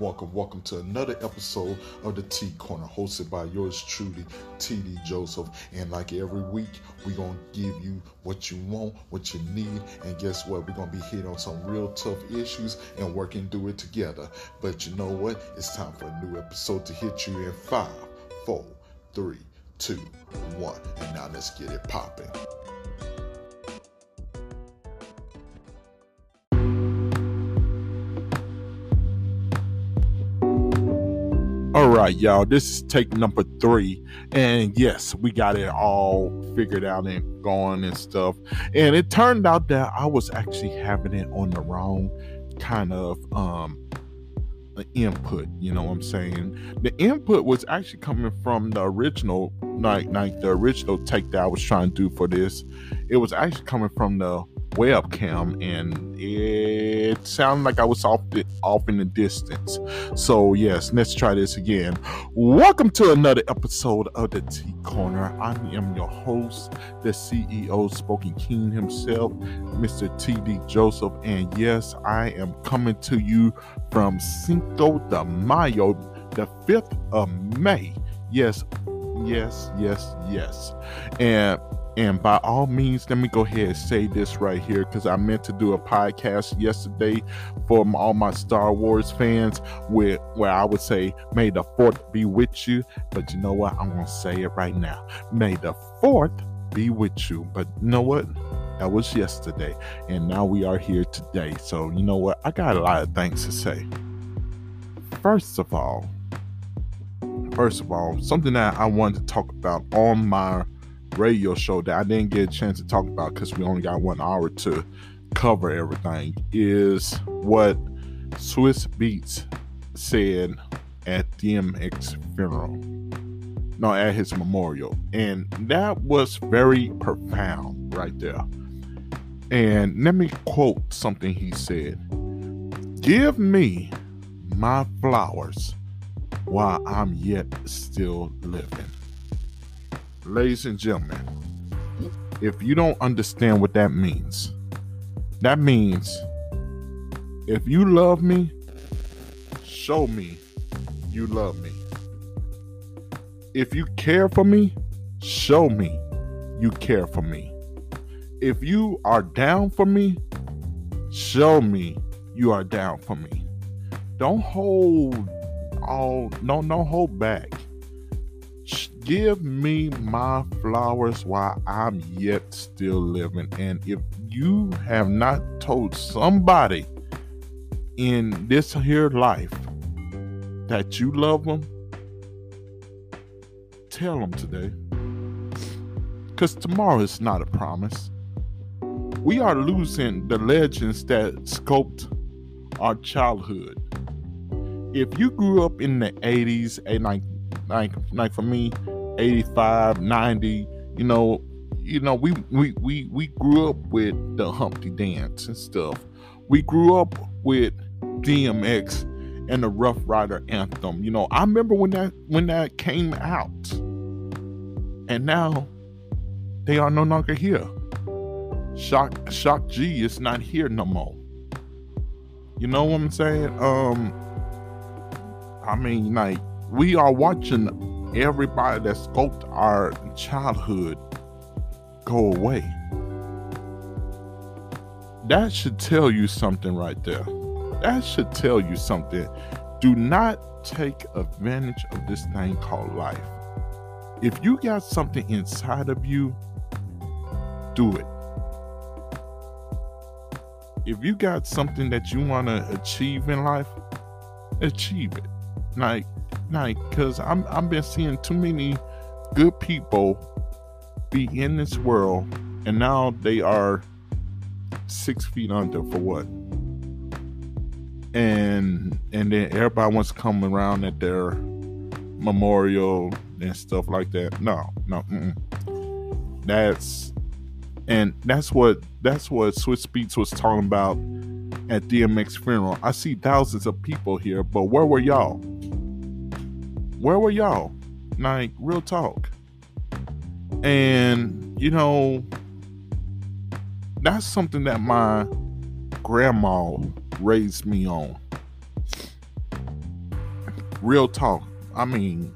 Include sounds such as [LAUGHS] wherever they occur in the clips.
Welcome, welcome, welcome to another episode of the T Corner, hosted by yours truly, TD Joseph. And like every week, we're going to give you what you want, what you need, and guess what? We're going to be hitting on some real tough issues and working through it together. But you know what? It's time for a new episode to hit you in five, four, three, two, one. And now let's get it popping. All right, y'all, this is take number three. And yes, we got it all figured out and going and stuff. And it turned out that I was actually having it on the wrong kind of um input, you know what I'm saying? The input was actually coming from the original like like the original take that I was trying to do for this. It was actually coming from the webcam and it sounded like I was off the, off in the distance. So yes, let's try this again. Welcome to another episode of the T Corner. I am your host, the CEO Spoken King himself, Mr. TD Joseph, and yes, I am coming to you from Cinco de Mayo, the 5th of May. Yes, yes, yes, yes. And and by all means, let me go ahead and say this right here because I meant to do a podcast yesterday for all my Star Wars fans with where I would say, May the fourth be with you. But you know what? I'm gonna say it right now. May the fourth be with you. But you know what? That was yesterday. And now we are here today. So you know what? I got a lot of things to say. First of all, first of all, something that I wanted to talk about on my radio show that I didn't get a chance to talk about because we only got one hour to cover everything is what Swizz Beatz said at DMX funeral. No, at his memorial. And that was very profound right there. And let me quote something he said Give me my flowers while I'm yet still living ladies and gentlemen, if you don't understand what that means, that means if you love me, show me you love me. If you care for me, show me you care for me. If you are down for me, show me you are down for me. Don't hold all no no hold back. Give me my flowers while I'm yet still living. And if you have not told somebody in this here life that you love them, tell them today. Because tomorrow is not a promise. We are losing the legends that sculpt our childhood. If you grew up in the 80s and like like like for me 85 90 you know you know we we we, we grew up with the humpty dance and stuff. We grew up with dmx and the rough rider anthem. You know i remember when that when that came out. And now they are no longer here. Shock shock g is not here no more. You know what i'm saying? Um i mean like we are watching everybody that scoped our childhood go away. That should tell you something right there. That should tell you something. Do not take advantage of this thing called life. If you got something inside of you, do it. If you got something that you want to achieve in life, achieve it. Like like because I'm I've been seeing too many good people be in this world and now they are six feet under for what? And and then everybody wants to come around at their memorial and stuff like that. No, no, mm-mm. that's and that's what that's what Swizz Beatz was talking about at DMX funeral. I see thousands of people here, but where were y'all? Where were y'all? Like, real talk. And, you know, that's something that my grandma raised me on. real talk. I mean,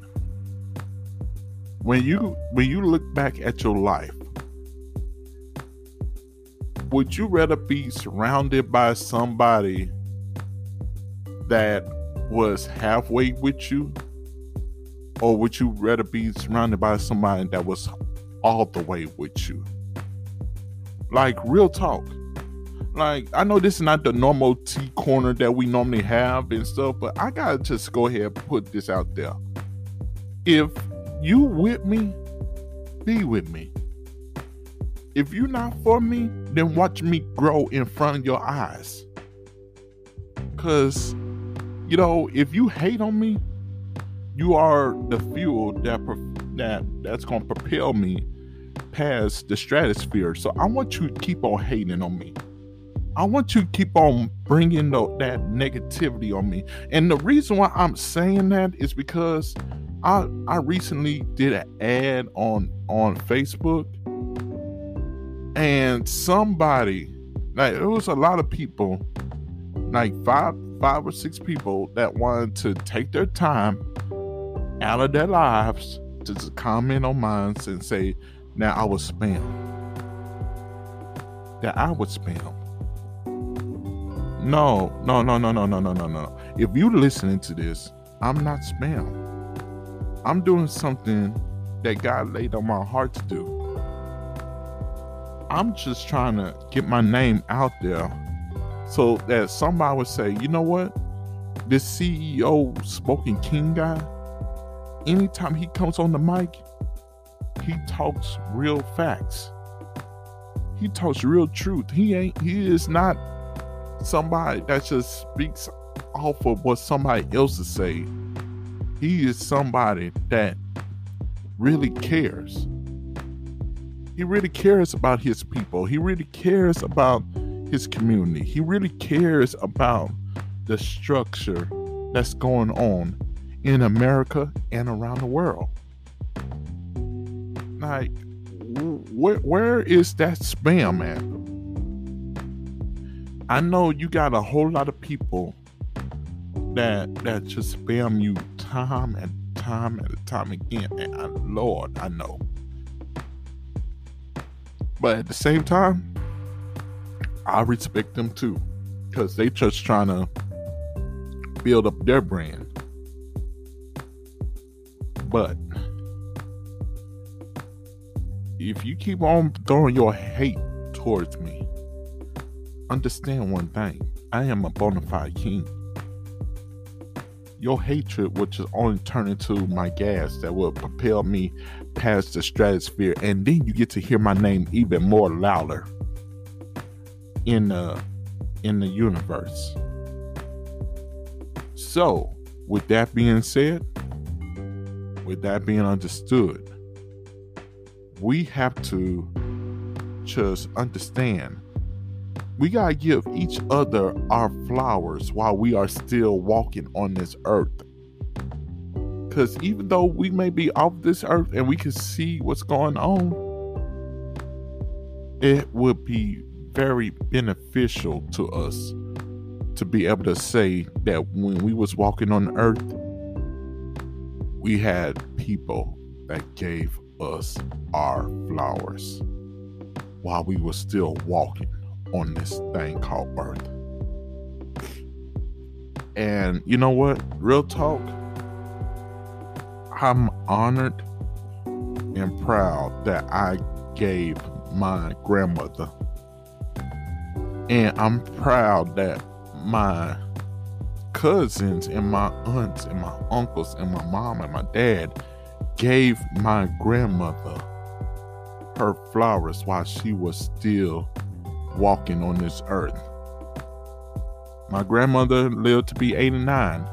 when you when you look back at your life, would you rather be surrounded by somebody that was halfway with you? Or would you rather be surrounded by somebody that was all the way with you? Like, real talk. Like, I know this is not the normal T corner that we normally have and stuff, but I gotta just go ahead and put this out there. If you with me, be with me. If you're not for me, then watch me grow in front of your eyes. Cause, you know, if you hate on me, you are the fuel that that that's gonna propel me past the stratosphere. So I want you to keep on hating on me. I want you to keep on bringing the, that negativity on me. And the reason why I'm saying that is because I I recently did an ad on on Facebook and somebody like it was a lot of people like five five or six people that wanted to take their time out of their lives to comment on mine and say now I was spam. That I was spam. No no no no no no no no no. If you listening to this I'm not spam. I'm doing something that God laid on my heart to do. I'm just trying to get my name out there so that somebody would say, you know what? This CEO Spoken King guy, anytime he comes on the mic, he talks real facts. He talks real truth. He ain't he is not somebody that just speaks off of what somebody else is saying. He is somebody that really cares. He really cares about his people. He really cares about his community. He really cares about the structure that's going on in America and around the world. Like, where, where is that spam at? I know you got a whole lot of people that that just spam you time and time and time again. And I, Lord, I know. But at the same time, I respect them too. Because they just trying to build up their brand. But if you keep on throwing your hate towards me, understand one thing. I am a bona fide king. Your hatred will just only turn into my gas that will propel me past the stratosphere, and then you get to hear my name even more louder in the in the universe. So, with that being said, with that being understood, we have to just understand we got to give each other our flowers while we are still walking on this earth. Because even though we may be off this earth and we can see what's going on, it would be very beneficial to us to be able to say that when we was walking on earth, we had people that gave us our flowers while we were still walking on this thing called earth. And you know what? Real talk I'm honored and proud that I gave my grandmother. And I'm proud that my cousins and my aunts and my uncles and my mom and my dad gave my grandmother her flowers while she was still walking on this earth. My grandmother lived to be 89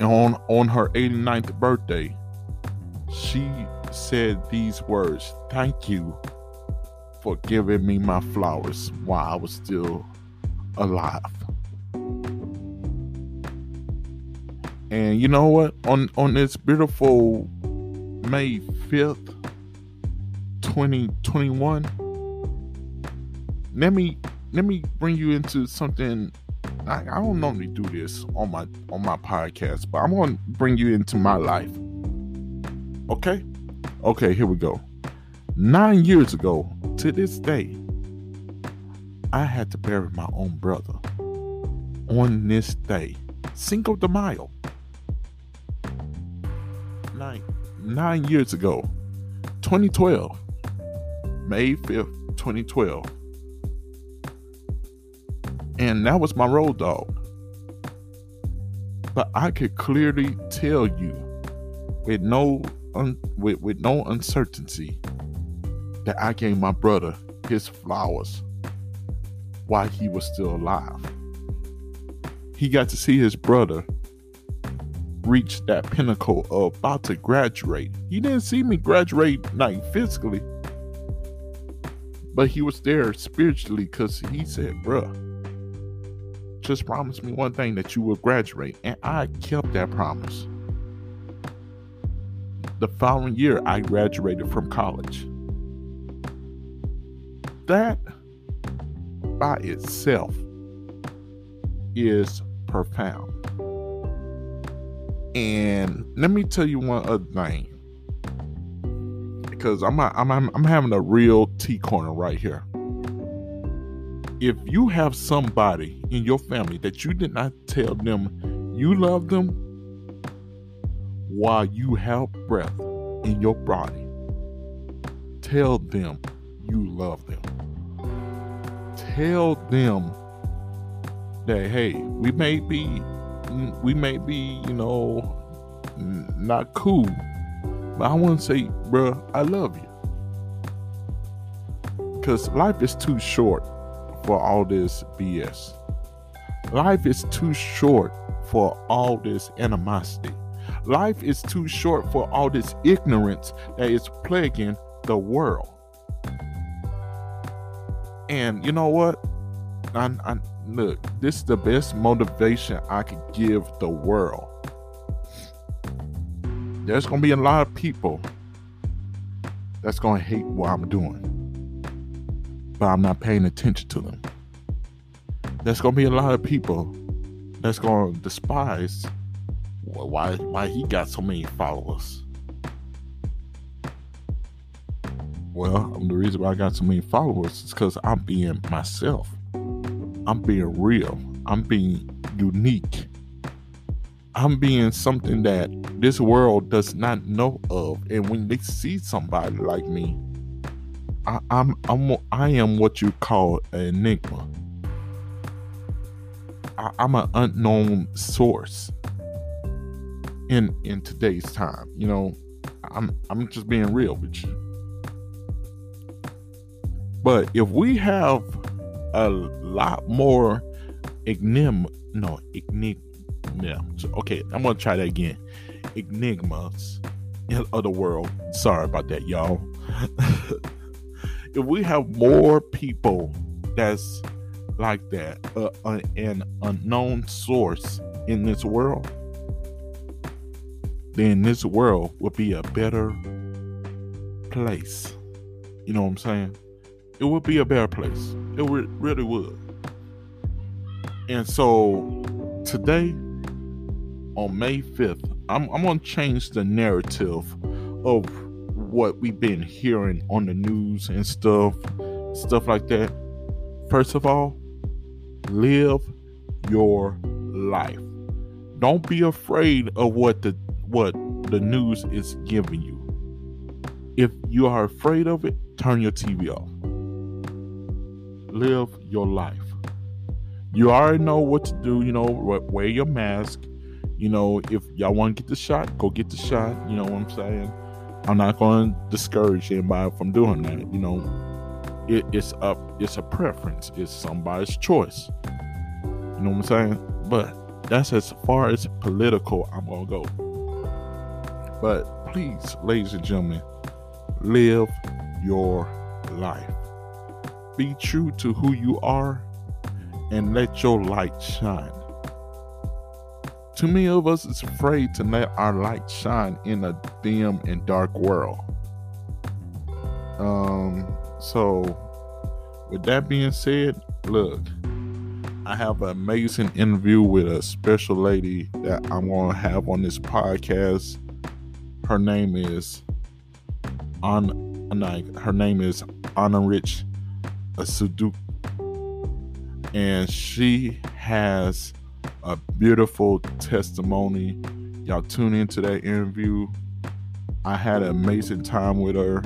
And on, on her 89th birthday, she said these words Thank you for giving me my flowers while I was still alive. And you know what? On on this beautiful May 5th, 2021, let me let me bring you into something I, I don't normally do this on my on my podcast, but I'm to bring you into my life. Okay, okay, here we go. Nine years ago to this day, I had to bury my own brother on this day, Cinco de Mayo. Nine years ago, 2012, May 5th, 2012 and that was my road dog. But I could clearly tell you, with no un, with, with no uncertainty, that I gave my brother his flowers while he was still alive. He got to see his brother reach that pinnacle of about to graduate. He didn't see me graduate like physically, but he was there spiritually because he said, bruh, just promise me one thing that you will graduate, and I kept that promise. The following year, I graduated from college. That by itself is profound. And let me tell you one other thing. Because I'm, I'm, I'm, I'm having a real T corner right here if you have somebody in your family that you did not tell them you love them while you have breath in your body, tell them you love them. Tell them that hey, we may be we may be, you know, not cool, but I want to say, bruh, I love you. Because life is too short for all this BS. Life is too short for all this animosity. Life is too short for all this ignorance that is plaguing the world. And you know what? I, I, look, this is the best motivation I could give the world. There's going to be a lot of people that's going to hate what I'm doing but I'm not paying attention to them. There's gonna be a lot of people that's gonna despise why why he got so many followers. Well, the reason why I got so many followers is because I'm being myself. I'm being real. I'm being unique. I'm being something that this world does not know of. And when they see somebody like me, I, I'm I'm I am what you call an enigma. I, I'm an unknown source in in today's time. You know, I'm I'm just being real with you. But if we have a lot more enigma, no enigma. Yeah. Okay, I'm gonna try that again. Enigmas of the world. Sorry about that, y'all. [LAUGHS] if we have more people that's like that, uh, uh, an unknown source in this world, then this world would be a better place. You know what I'm saying? It would be a better place. It really would. And so today, on May 5th, I'm, I'm going to change the narrative of what we've been hearing on the news and stuff, stuff like that. First of all, live your life. Don't be afraid of what the what the news is giving you. If you are afraid of it, turn your TV off. Live your life. You already know what to do, you know, wear your mask. You know, if y'all want to get the shot, go get the shot. You know what I'm saying? I'm not going to discourage anybody from doing that. You know, it, it's a it's a preference. It's somebody's choice. You know what I'm saying? But that's as far as political I'm gonna go. But please, ladies and gentlemen, live your life. Be true to who you are and let your light shine. Too many of us is afraid to let our light shine in a dim and dark world. Um, so with that being said, look, I have an amazing interview with a special lady that I'm to have on this podcast. Her name is on her name is Anna Rich Asuduk and she has a beautiful testimony. Y'all tune into that interview. I had an amazing time with her.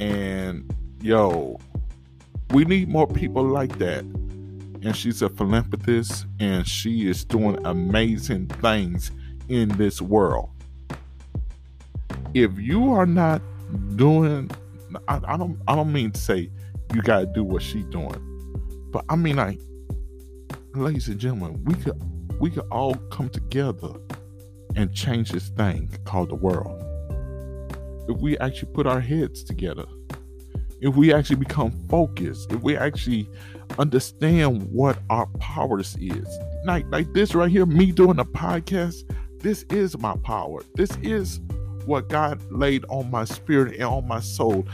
And yo, we need more people like that. And she's a philanthropist and she is doing amazing things in this world. If you are not doing I, I don't I don't mean to say you gotta do what she's doing. But I mean like ladies and gentlemen, we could we could all come together and change this thing called the world. If we actually put our heads together, if we actually become focused, if we actually understand what our powers is. Like like this right here, me doing a podcast, this is my power. This is what God laid on my spirit and on my soul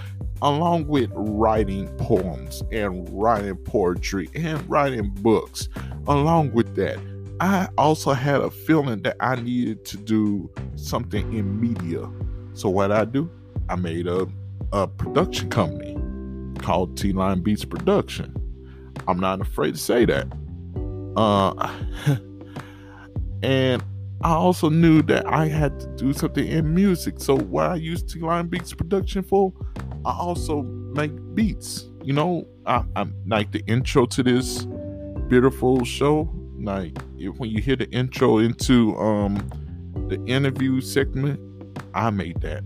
along with writing poems and writing poetry and writing books. Along with that, I also had a feeling that I needed to do something in media. So what I do, I made a, a production company called T Line Beatz Production. I'm not afraid to say that. Uh, [LAUGHS] and I also knew that I had to do something in music. So what I used T Line Beatz Production for, I also make beats. You know, I, am like the intro to this beautiful show. Like if, when you hear the intro into um the interview segment, I made that.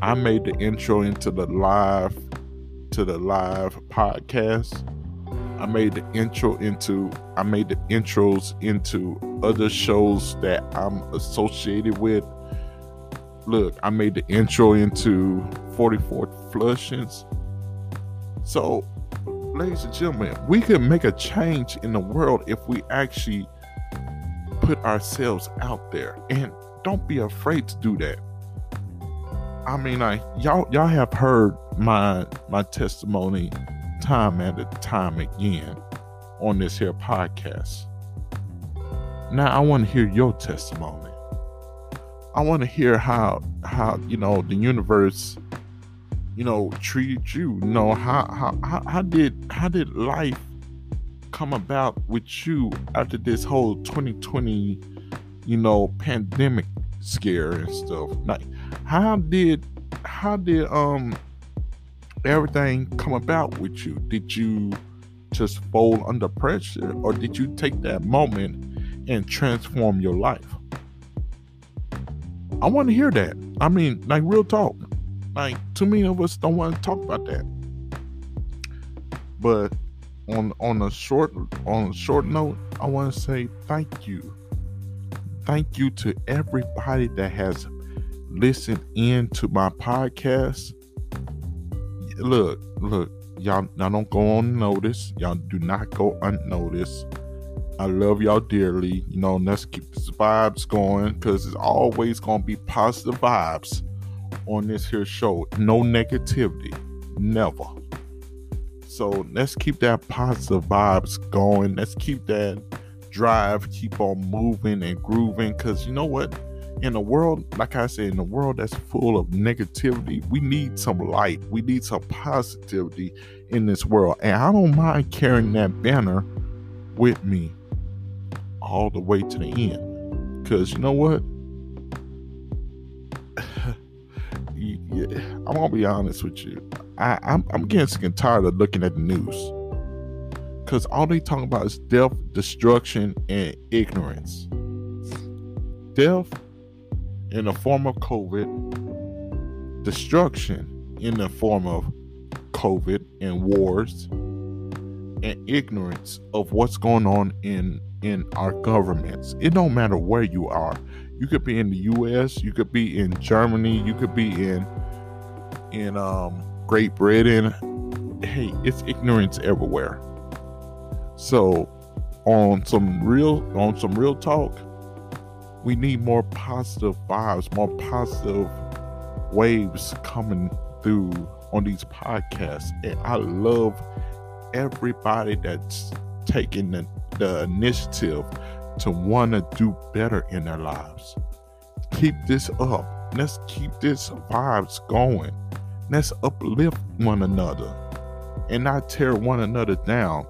I made the intro into the live to the live podcast. I made the intro into I made the intros into other shows that I'm associated with look, I made the intro into 44 Flushings. So, ladies and gentlemen, we can make a change in the world if we actually put ourselves out there. And don't be afraid to do that. I mean, I y'all y'all have heard my my testimony time and time again on this here podcast. Now I want to hear your testimony. I want to hear how how you know the universe you know treated you. You know how how how did how did life come about with you after this whole 2020 you know pandemic scare and stuff. Like how did how did um everything come about with you? Did you just fold under pressure or did you take that moment and transform your life? I want to hear that. I mean, like real talk. Like too many of us don't want to talk about that. But on on a short on a short note, I want to say thank you. Thank you to everybody that has listened in to my podcast. Look, look, y'all, y'all don't go unnoticed. Y'all do not go unnoticed. I love y'all dearly. You know, let's keep the vibes going because it's always gonna be positive vibes on this here show. No negativity. Never. So let's keep that positive vibes going. Let's keep that drive, keep on moving and grooving. Cause you know what? In a world, like I said, in a world that's full of negativity, we need some light. We need some positivity in this world. And I don't mind carrying that banner with me all the way to the end. Because you know what? [SIGHS] I'm gonna be honest with you. I, I'm, I'm getting sick and tired of looking at the news. Because all they talk about is death, destruction, and ignorance. Death in the form of COVID, destruction in the form of COVID and wars, and ignorance of what's going on in in our governments. It don't matter where you are. You could be in the US, you could be in Germany, you could be in in um Great Britain. Hey, it's ignorance everywhere. So on some real on some real talk, we need more positive vibes, more positive waves coming through on these podcasts. And I love everybody that's taking the, the initiative to want to do better in their lives. Keep this up. Let's keep this vibes going. Let's uplift one another and not tear one another down.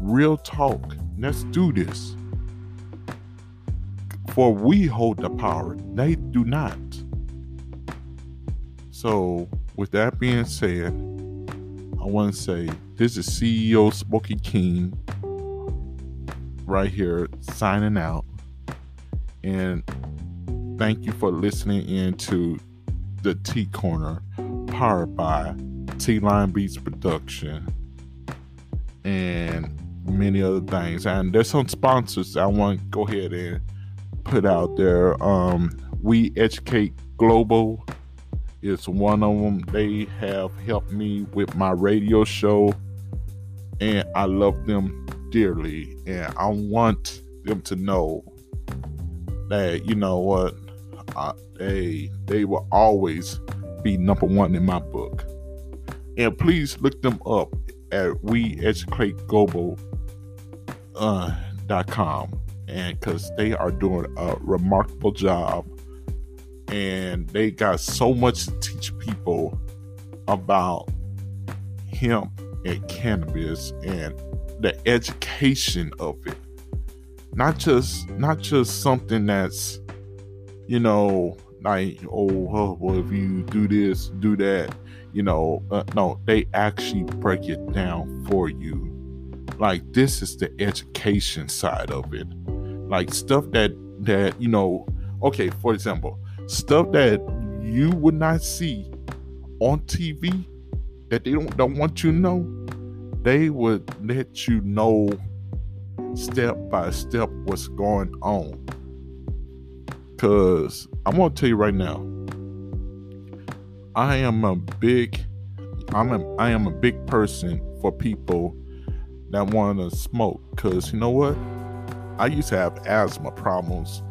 Real talk. Let's do this. For we hold the power, they do not. So, with that being said, I want to say this is CEO Spoken King right here signing out. And thank you for listening in to the T Corner powered by T Line Beatz Production and many other things. And there's some sponsors I want to go ahead and put out there. Um, we Educate Global is one of them. They have helped me with my radio show, and I love them dearly. And I want them to know that you know what uh, they they will always be number one in my book. And please look them up at we educate global uh, dot com and because they are doing a remarkable job. And they got so much to teach people about hemp and cannabis and the education of it. Not just not just something that's you know like oh well if you do this do that you know uh, no they actually break it down for you. Like this is the education side of it like stuff that that you know okay for example stuff that you would not see on tv that they don't don't want you to know they would let you know step by step what's going on. Because i'm gonna tell you right now i am a big i'm a i am a big person for people that want to smoke. Because you know what I used to have asthma problems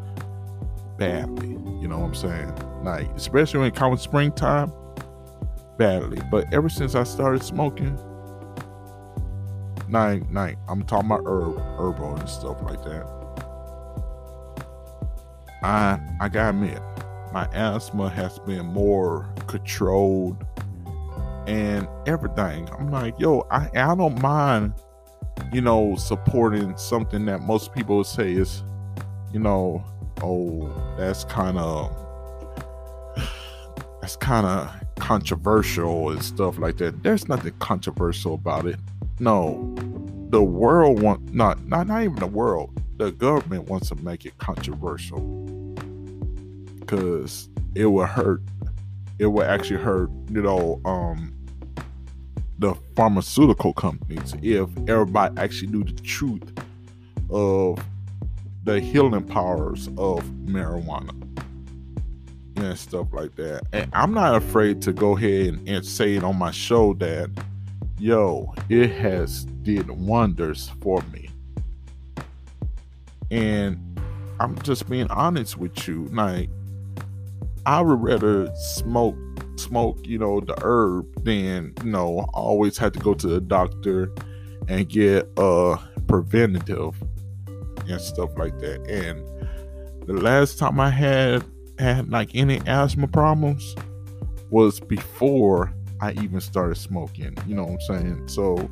badly. You know what I'm saying? Like, especially when it comes springtime, badly. But ever since I started smoking, night, night, I'm talking about herb, herbal and stuff like that. I I gotta admit, my asthma has been more controlled and everything. I'm like, yo, I I don't mind you know, supporting something that most people would say is, you know, oh, that's kind of that's kind of controversial and stuff like that. There's nothing controversial about it. No, the world want not not not even the world. The government wants to make it controversial because it will hurt. It will actually hurt. You know, um, the pharmaceutical companies if everybody actually knew the truth of the healing powers of marijuana and stuff like that. And I'm not afraid to go ahead and, and say it on my show that yo, it has did wonders for me. And I'm just being honest with you. Like I would rather smoke smoke, you know, the herb, then you know, I always had to go to the doctor and get a preventative and stuff like that. And the last time I had had like any asthma problems was before I even started smoking. You know what I'm saying? So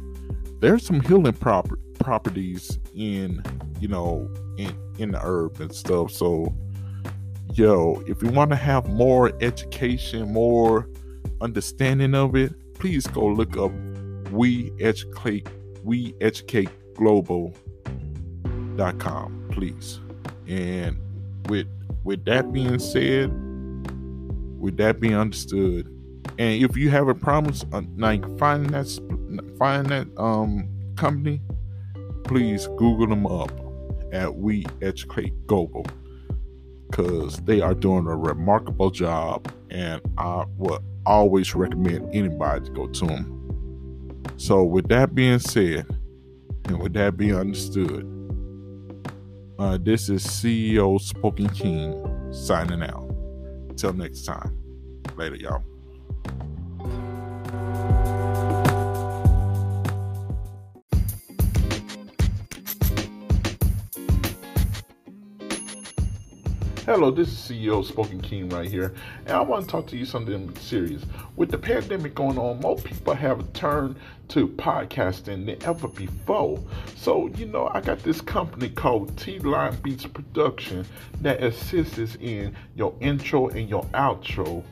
there's some healing proper properties in you know in in the herb and stuff. So yo, if you want to have more education, more understanding of it, please go look up we educate we educate global.com, please. And with with that being said, with that being understood, and if you have a problem uh, like finding that find that um company, please Google them up at We Educate Global because they are doing a remarkable job, and I would always recommend anybody to go to them. So, with that being said, and with that being understood, uh, this is CEO Spoken King signing out. Until next time, later, y'all. Hello, this is CEO Spoken King right here, and I want to talk to you something serious. With the pandemic going on, more people have turned to podcasting than ever before. So, you know, I got this company called T Line Beatz Production that assists in your intro and your outro.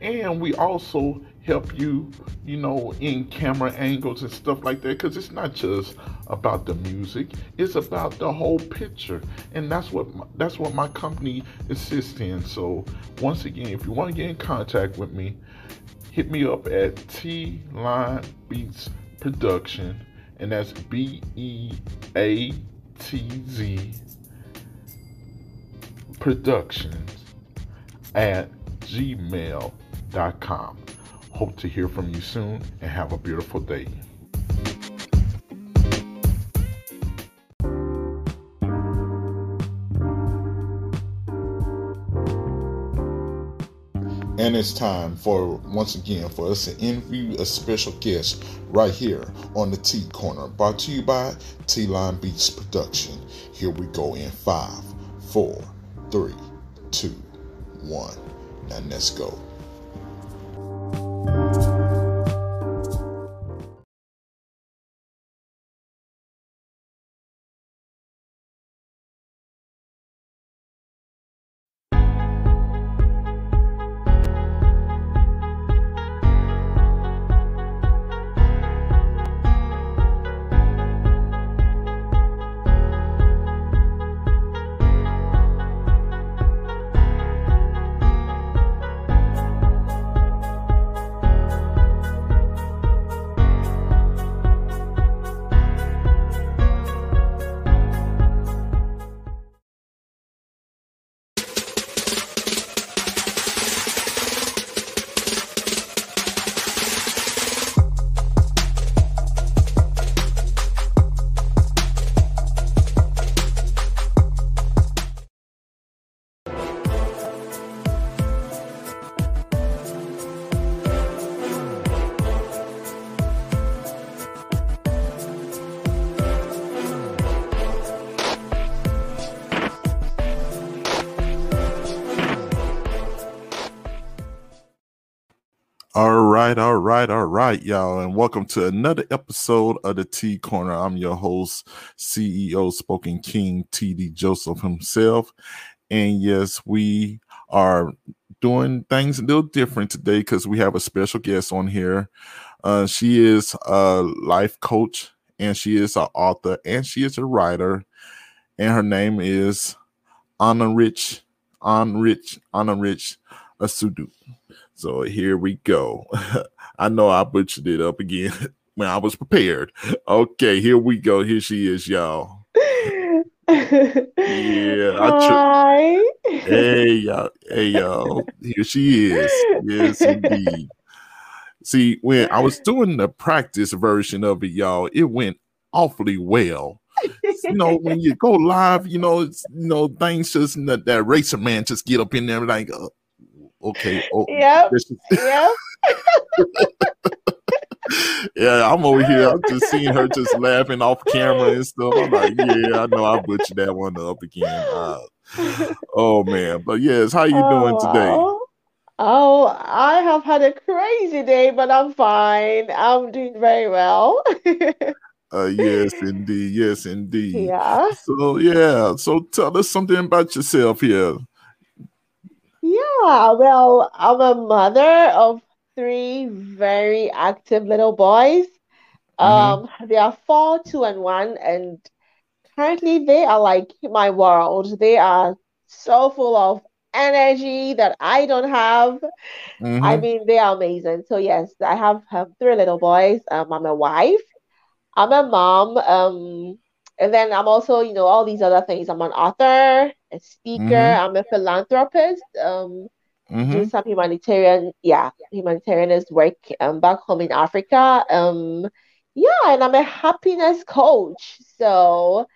And we also help you, you know, in camera angles and stuff like that. Because it's not just about the music; it's about the whole picture, and that's what that's what my company assists in. So once again, if you want to get in contact with me, hit me up at T Line Beatz Production, and that's B E A T Z Productions at gmail.com. Hope to hear from you soon and have a beautiful day. And it's time for once again for us to interview a special guest right here on the T Corner, brought to you by T Line Beatz Production. Here we go in five, four, three, two, one, and let's go. Right, all right, all right, y'all, and welcome to another episode of the T Corner. I'm your host, CEO Spoken King TD Joseph himself. And yes, we are doing things a little different today because we have a special guest on here. Uh, she is a life coach and she is an author and she is a writer. And her name is Anna Rich, Anna Rich, Anna Rich Asudu. So here we go. [LAUGHS] I know I butchered it up again [LAUGHS] when I was prepared. Okay, here we go. Here she is, y'all. yeah, Hi. hey y'all, hey y'all. Here she is. Yes, indeed. See, when I was doing the practice version of it, y'all, it went awfully well. you know, when you go live, you know, it's you know, things just that, that racer man just get up in there like, uh, okay, oh, Yep. this is- [LAUGHS] Yep. yeah, I'm over here. I'm just seeing her just laughing off camera and stuff. I'm like, yeah, I know I butchered that one up again. Uh, oh man, but yes, how you doing Oh, today? wow. Oh, I have had a crazy day, but I'm fine. I'm doing very well. [LAUGHS] Uh, yes, indeed, yes, indeed. Yeah. So yeah, so tell us something about yourself here. Yeah. Well, I'm a mother of three very active little boys. Mhm. Um, they are four, two, and one, and currently they are like my world. They are so full of energy that I don't have. I Mhm. mean, they are amazing. So yes, I have, have three little boys. Um, I'm a wife. I'm a mom. Um, and then I'm also, you know, all these other things. I'm an author, a speaker. Mhm. I'm a philanthropist. Um, do Mhm. some humanitarian, yeah, humanitarianist work um, back home in Africa. Um, yeah, and I'm a happiness coach. So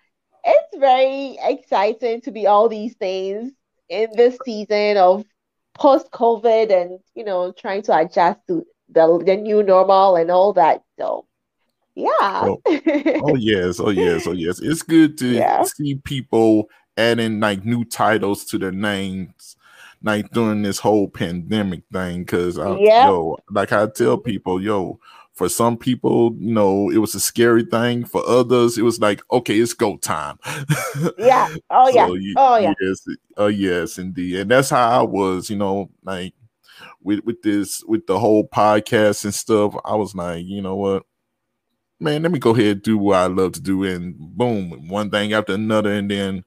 it's very exciting to be all these things in this season of post-COVID and, you know, trying to adjust to the the new normal and all that. So yeah. Oh, oh yes, oh yes, oh yes. It's good to [LAUGHS] Yeah. see people adding like new titles to their names like during this whole pandemic thing because Yeah. yo like i tell people yo for some people you know it was a scary thing for others it was like okay it's go time Yeah. [LAUGHS] Oh yeah. So, Oh yeah. yes oh yes indeed and that's how i was you know like with with this with the whole podcast and stuff i was like you know what man let me go ahead and do what i love to do and boom one thing after another and then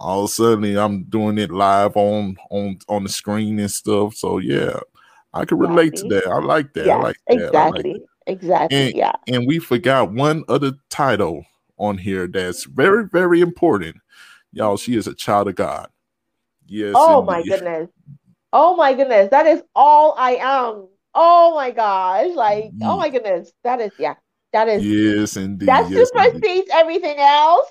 all of a sudden i'm doing it live on on on the screen and stuff so yeah i can relate to that i like that i like that I like Exactly. that. Exactly. And- Yeah. and we forgot one other title on here that's very very important y'all she is a child of god yes Oh my goodness. Oh my goodness. That is all I am. Oh my gosh. Like, oh my goodness. That is, yeah. That is, yes indeed that yes, supersedes everything else.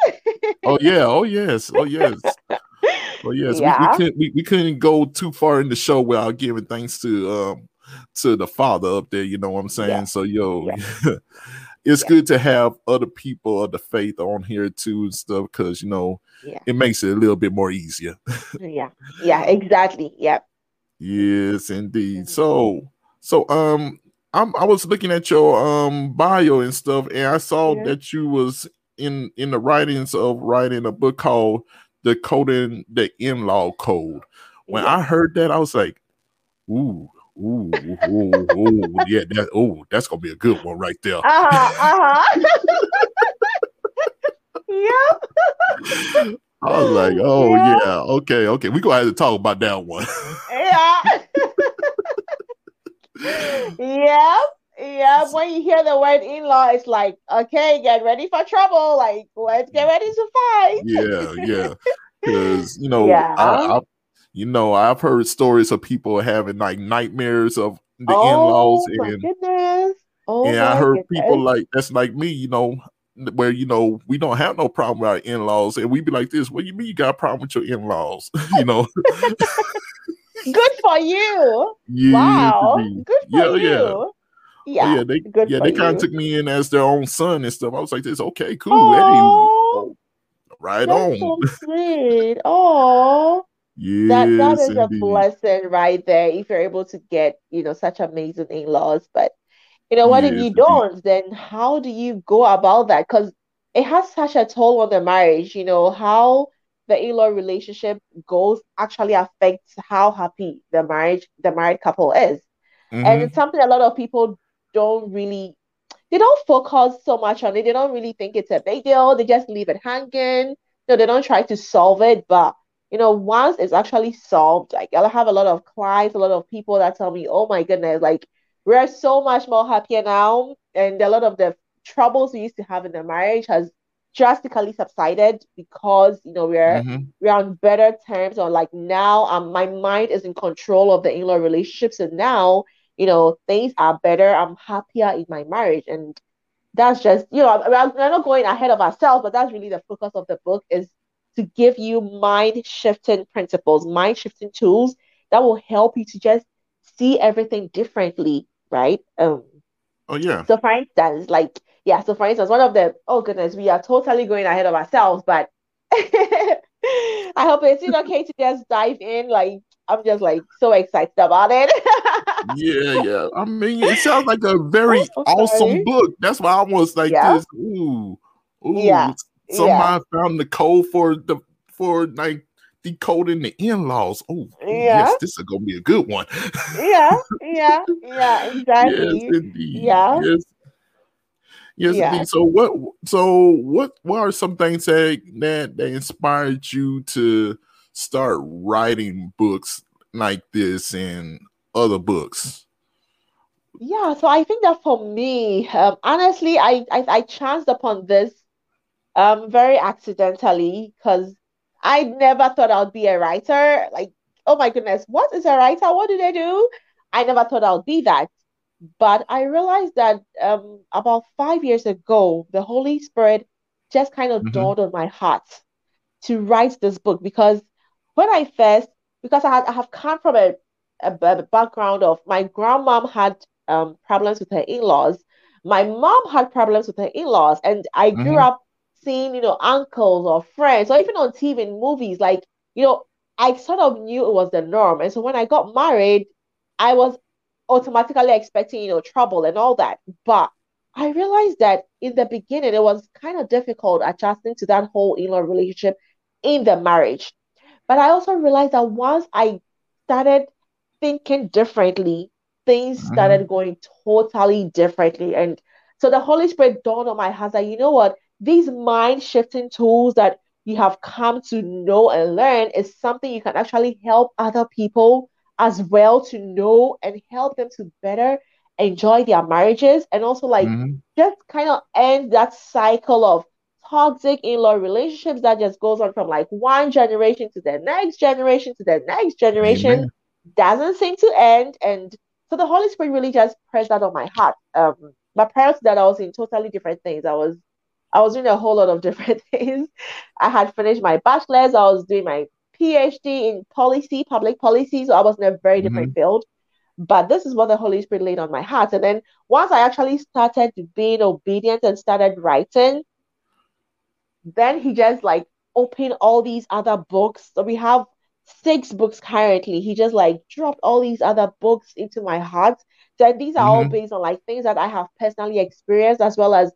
oh yeah oh yes oh yes [LAUGHS] oh yes we, Yeah. we couldn't we, we couldn't go too far in the show without giving thanks to um to the father up there you know what i'm saying Yeah. so yo Yeah. [LAUGHS] it's good to have other people of the faith on here too and stuff because you know Yeah. it makes it a little bit more easier [LAUGHS] Yeah. Yeah. Exactly. Yep. Yes, indeed. So, so um, I'm I was looking at your um bio and stuff, and I saw Yeah. that you was in in the writings of writing a book called "Decoding the In-Law Code." When Yeah. I heard that, I was like, "Ooh, ooh, ooh, ooh, yeah, that, ooh, that's gonna be a good one right there." Uh-huh. Uh-huh. [LAUGHS] Yep. I was like, [LAUGHS] "Oh Yeah. yeah, okay, okay, we gonna have to talk about that one." [LAUGHS] Yeah. Yep. Yep. When you hear the word in-law, it's like, okay, get ready for trouble. Like, let's get ready to fight. yeah, yeah. Because you know, Yeah. I, I, you know, I've heard stories of people having like nightmares of the Oh in-laws, and goodness. Oh and I heard people like that's like me, you know, where you know we don't have no problem with our in-laws, and we'd be like this. What do you mean you got a problem with your in-laws? [LAUGHS] you know, [LAUGHS] Good for you. yeah, Wow. indeed. Good for Yeah, you. yeah. Oh, Yeah. yeah, they Good yeah they kind of took me in as their own son and stuff. I was like, this okay, cool, hey, Oh, right on. so sweet. Oh. That that Yes, is a blessing right there if you're able to get, you know, such amazing in-laws. But you know, what if you indeed. don't? Then how do you go about that? Because it has such a toll on the marriage, you know, how the in-law relationship goes actually affects how happy the marriage, the married couple is. And Mhm. it's something a lot of people don't really, they don't focus so much on it. They don't really think it's a big deal. They just leave it hanging. No, they don't try to solve it. But, you know, once it's actually solved, like I have a lot of clients, a lot of people that tell me, oh my goodness, like we're so much more happier now. And a lot of the troubles we used to have in the marriage has drastically subsided because, you know, we're Mhm. we're on better terms or like now um my mind is in control of the in-law relationship so now you know things are better i'm happier in my marriage and that's just you know I'm, I'm not going ahead of ourselves but that's really the focus of the book is to give you mind shifting principles mind shifting tools that will help you to just see everything differently right um Oh yeah. so for instance, like yeah, so for instance, one of the oh goodness, we are totally going ahead of ourselves, but [LAUGHS] I hope it's it okay to just dive in. Like I'm just like so excited about it. [LAUGHS] Yeah, yeah. I mean, it sounds like a very [LAUGHS] Oh, awesome book. That's why I was like Yeah. this. Ooh, ooh. Yeah, Somebody found the code for the for like decoding the in-laws. Oh, Yeah. yes, this is gonna be a good one. yeah, yeah, yeah, yes, exactly. indeed. Yeah. Yes. Yes, Yeah. So what so what what are some things that that, that inspired you to start writing books like this and other books? Yeah, so I think that for me, um, honestly, I, I I chanced upon this um very accidentally because I never thought I'd be a writer. Like, oh my goodness, what is a writer? What do they do? I never thought I'd be that. But I realized that um about five years ago, the Holy Spirit just kind of Mhm. dawned on my heart to write this book because when I first, because I had I have come from a, a, a background of my grandmom had um problems with her in-laws. My mom had problems with her in-laws, and I grew Mhm. up seeing, you know, uncles or friends, or even on TV and movies, like, you know, I sort of knew it was the norm. And so when I got married, I was automatically expecting, you know, trouble and all that. But I realized that in the beginning, it was kind of difficult adjusting to that whole in law relationship in the marriage. But I also realized that once I started thinking differently, things mm-hmm. started going totally differently. And so the Holy Spirit dawned on my heart that, you know what, these mind shifting tools that you have come to know and learn is something you can actually help other people as well to know and help them to better enjoy their marriages and also like mm-hmm. just kind of end that cycle of toxic in-law relationships that just goes on from like one generation to the next generation to the next generation. Amen. doesn't seem to end. And so the holy spirit really just pressed that on my heart. Um but prior to that i was in totally different things. I was i was doing a whole lot of [LAUGHS] different things. I had finished my bachelor's i was doing my phd in policy public policy so i was in a very different mm-hmm. field but this is what the Holy Spirit laid on my heart. And then once I actually started being obedient and started writing, then he just like opened all these other books. So we have six books currently. He just like dropped all these other books into my heart. So these are mm-hmm. all based on like things that I have personally experienced as well as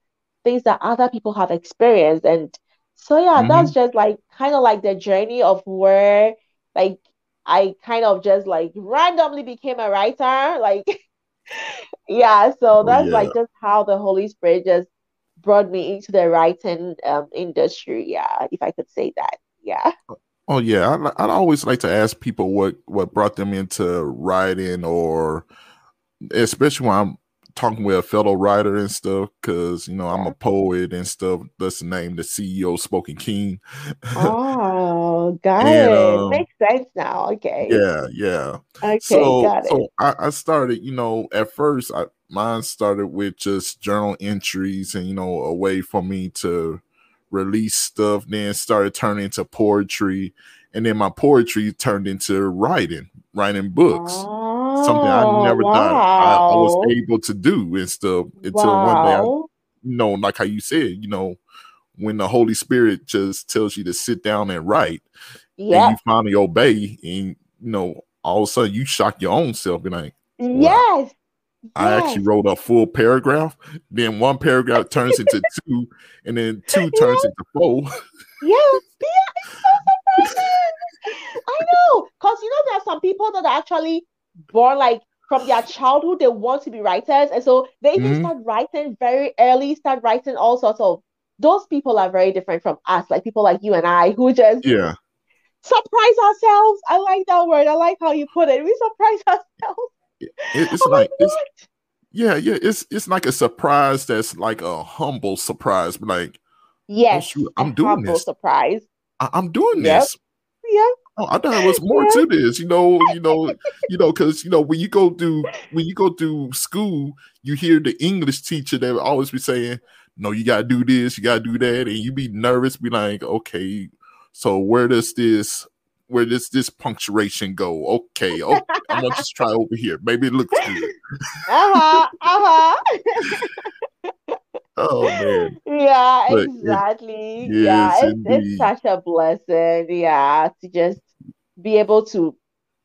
things that other people have experienced. And so yeah, mm-hmm. that's just like kind of like the journey of where like I kind of just like randomly became a writer. Like, [LAUGHS] yeah, so oh, that's yeah. like just how the Holy Spirit just brought me into the writing um, industry. Yeah, if I could say that. Yeah. Oh yeah, I, I'd always like to ask people what what brought them into writing, or especially when I'm talking with a fellow writer and stuff because you know I'm a poet and stuff. That's the name, the CEO Spoken King. oh, [LAUGHS] got and, it. Um, Makes sense now. Okay. Yeah, yeah. Okay, so, got it. So I, I started, you know, at first I mine started with just journal entries and you know a way for me to release stuff. Then started turning into poetry, and then my poetry turned into writing, writing books. Oh something I oh, never wow. done. I, I, was able to do and stuff until wow. one day, I, you know, like how you said, you know, when the Holy Spirit just tells you to sit down and write, yeah, and you finally obey, and you know, all of a sudden you shock your own self, and like, yes. I yes. actually wrote a full paragraph. Then one paragraph turns into [LAUGHS] two, and then two turns yes. into four. Yes, [LAUGHS] yeah, so I know, cause you know there are some people that actually born like from their [SIGHS] childhood they want to be writers. And so they even mm-hmm. start writing very early start writing all sorts of those people are very different from us like people like you and i who just yeah. surprise ourselves. I like that word. I like how you put it. We surprise [LAUGHS] ourselves. It, it's oh like it's, yeah yeah it's it's like a surprise that's like a humble surprise. Like yes oh, shoot, i'm doing this. surprise. I, am doing yep. this. Yeah I thought there was more to [LAUGHS] this, you know, you know, you know, because you know when you go through when you go through school, you hear the English teacher that always be saying, "No, you gotta do this, you gotta do that," and you be nervous, be like, "Okay, so where does this where does this punctuation go? Okay, okay, I'm gonna just try over here. Maybe it looks good." uh huh. Uh huh. [LAUGHS] oh man. Yeah, but exactly. It, yes, yeah, it's, it's such a blessing. Yeah, to just be able to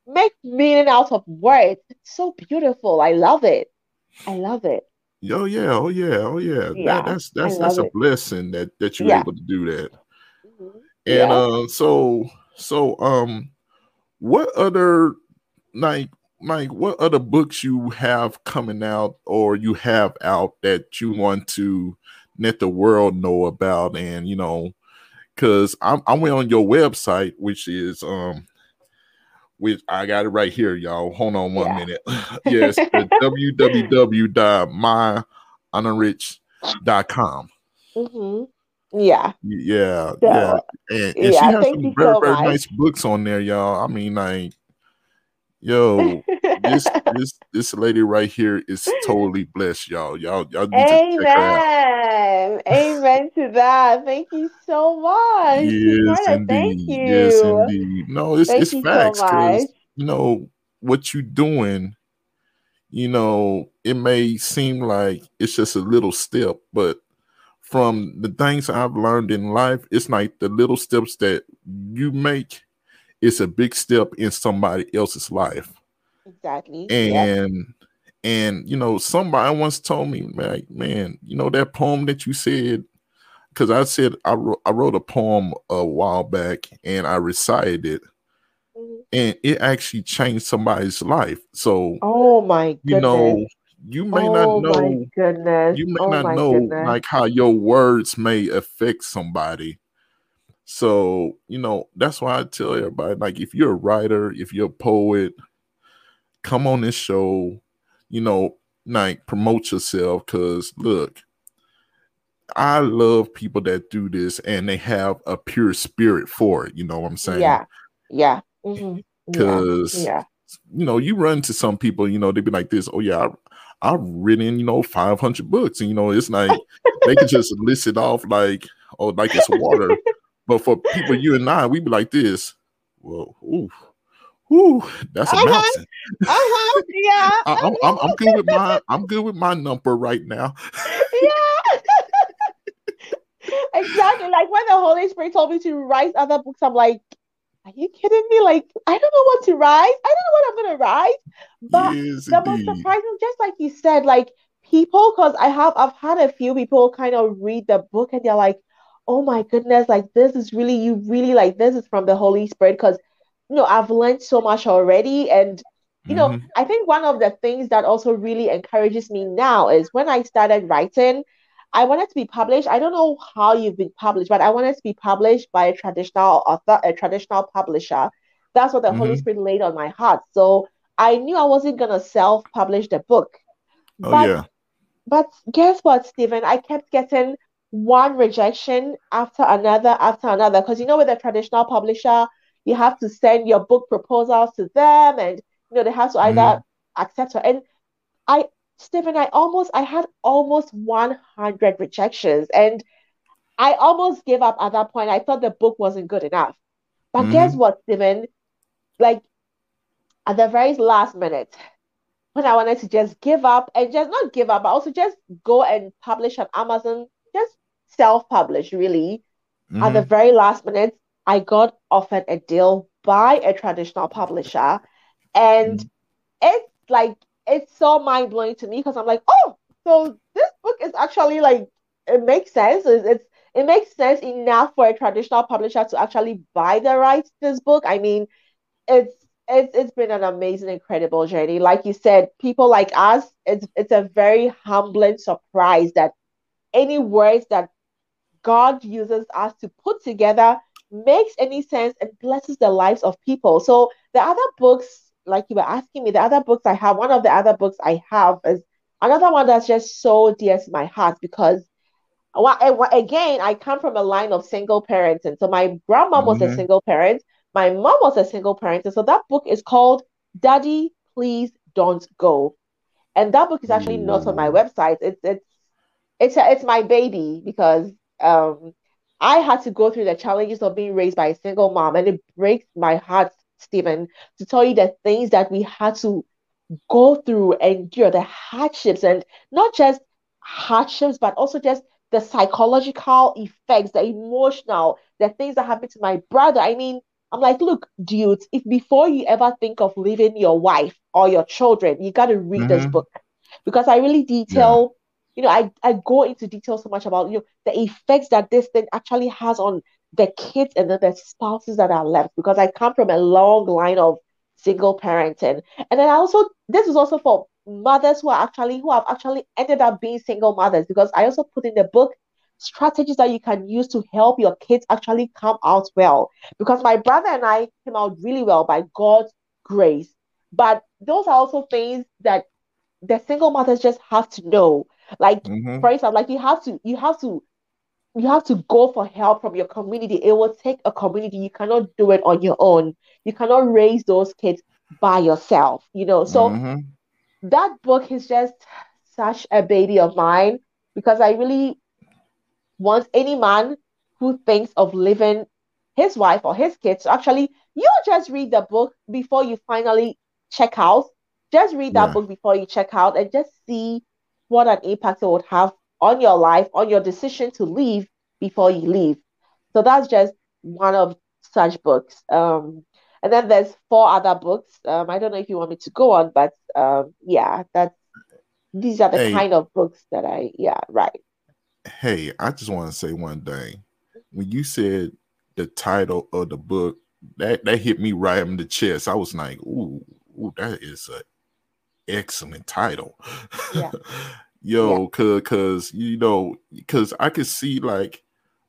make meaning out of words. It's so beautiful. I love it. I love it. Oh yeah, oh yeah, oh yeah. yeah that, that's that's that's a it. blessing that that you're yeah. able to do that. Mm-hmm. And yeah. uh so so um what other like like what other books you have coming out or you have out that you want to let the world know about and you know because I'm, I went on your website which is um which I got it right here, y'all. Hold on one yeah. minute. [LAUGHS] yes, [LAUGHS] www.myhonorrich.com. Mm-hmm. Yeah. Yeah. So, yeah. And, and yeah, she has some very, so very nice books on there, y'all. I mean, like, [LAUGHS] yo, this this this lady right here is totally blessed, y'all. Y'all, y'all need Amen. to check her out. Amen to that. Thank you so much. Yes, indeed. Thank you. Yes, indeed. No, it's Thank it's facts because so you know what you're doing. You know, it may seem like it's just a little step, but from the things I've learned in life, it's like the little steps that you make it's a big step in somebody else's life. Exactly. And and you know, somebody once told me, like, man, you know that poem that you said, because I said I wrote, I wrote a poem a while back and I recited it. Mm-hmm. And it actually changed somebody's life. So, oh my goodness. you know, you may oh not know goodness. you may oh not know goodness. like how your words may affect somebody so you know that's why i tell everybody like if you're a writer if you're a poet come on this show you know like promote yourself because look i love people that do this and they have a pure spirit for it you know what i'm saying yeah yeah because mm-hmm. yeah. you know, you run to some people, you know, they'd be like this, oh yeah, I've written, you know, 500 books. And, you know, it's like they could just [LAUGHS] list it off like, oh, like it's water. but for people, you and I, we'd be like this. Well, ooh, ooh, that's a uh-huh. mountain. Uh-huh. Yeah. [LAUGHS] I, am I'm, I'm good with my I'm good with my number right now. [LAUGHS] yeah. Exactly. Like when the Holy Spirit told me to write other books, I'm like, are you kidding me? Like, I don't know what to write. I don't know what I'm gonna write. But yes, the most surprising, just like you said, like people, because I have I've had a few people kind of read the book and they're like, oh my goodness, like this is really you really like this is from the Holy Spirit because you know I've learned so much already and you know mm-hmm. I think one of the things that also really encourages me now is when I started writing I wanted to be published. I don't know how you've been published, but I wanted to be published by a traditional author, a traditional publisher. That's what the mm-hmm. Holy Spirit laid on my heart. So I knew I wasn't gonna self-publish the book. Oh but, yeah. But guess what, Stephen? I kept getting one rejection after another after another. Because you know, with a traditional publisher, you have to send your book proposals to them, and you know they have to either mm-hmm. accept it. And I Stephen, I almost I had almost 100 rejections and I almost gave up at that point. I thought the book wasn't good enough. But mm-hmm. guess what, Stephen? Like at the very last minute, when I wanted to just give up and just not give up, but also just go and publish on Amazon, just self-publish really. Mm-hmm. At the mm-hmm. very last minute, I got offered a deal by a traditional publisher. And mm-hmm. it's like it's so mind blowing to me because I'm like, oh, so this book is actually like it makes sense. It's, it's it makes sense enough for a traditional publisher to actually buy the rights to this book. I mean, it's it's it's been an amazing, incredible journey. Like you said, people like us, it's it's a very humbling surprise that any words that God uses us to put together makes any sense and blesses the lives of people. So the other books like you were asking me, the other books I have, one of the other books I have is another one that's just so dear to my heart because again, I come from a line of single parents. And so my grandma was mm-hmm. a single parent, my mom was a single parent. And so that book is called Daddy, Please Don't Go. And that book is actually not on my website. It's it's it's it's my baby because um I had to go through the challenges of being raised by a single mom, and it breaks my heart Stephen, to tell you the things that we had to go through, endure, the hardships, and not just hardships, but also just the psychological effects, the emotional, the things that happened to my brother. I mean, I'm like, look, dude, if before you ever think of leaving your wife or your children, you got to read mm-hmm. this book because I really detail. Yeah. You know, I, I go into detail so much about you know the effects that this thing actually has on the kids and then the spouses that are left because I come from a long line of single parenting. And then I also this is also for mothers who are actually who have actually ended up being single mothers because I also put in the book strategies that you can use to help your kids actually come out well. Because my brother and I came out really well by God's grace. But those are also things that the single mothers just have to know. Like mm-hmm. for example, like you have to you have to you have to go for help from your community. It will take a community. You cannot do it on your own. You cannot raise those kids by yourself, you know. So mm-hmm. that book is just such a baby of mine because I really want any man who thinks of leaving his wife or his kids to actually you just read the book before you finally check out. Just read that yeah. book before you check out and just see what an impact it would have on your life, on your decision to leave before you leave. So that's just one of such books. Um, and then there's four other books. Um, I don't know if you want me to go on, but um, yeah, that's these are the hey, kind of books that I yeah right. Hey, I just want to say one thing. When you said the title of the book, that that hit me right in the chest. I was like, ooh, ooh that is a excellent title. Yeah. [LAUGHS] Yo, yeah. cause cause you know, cause I could see like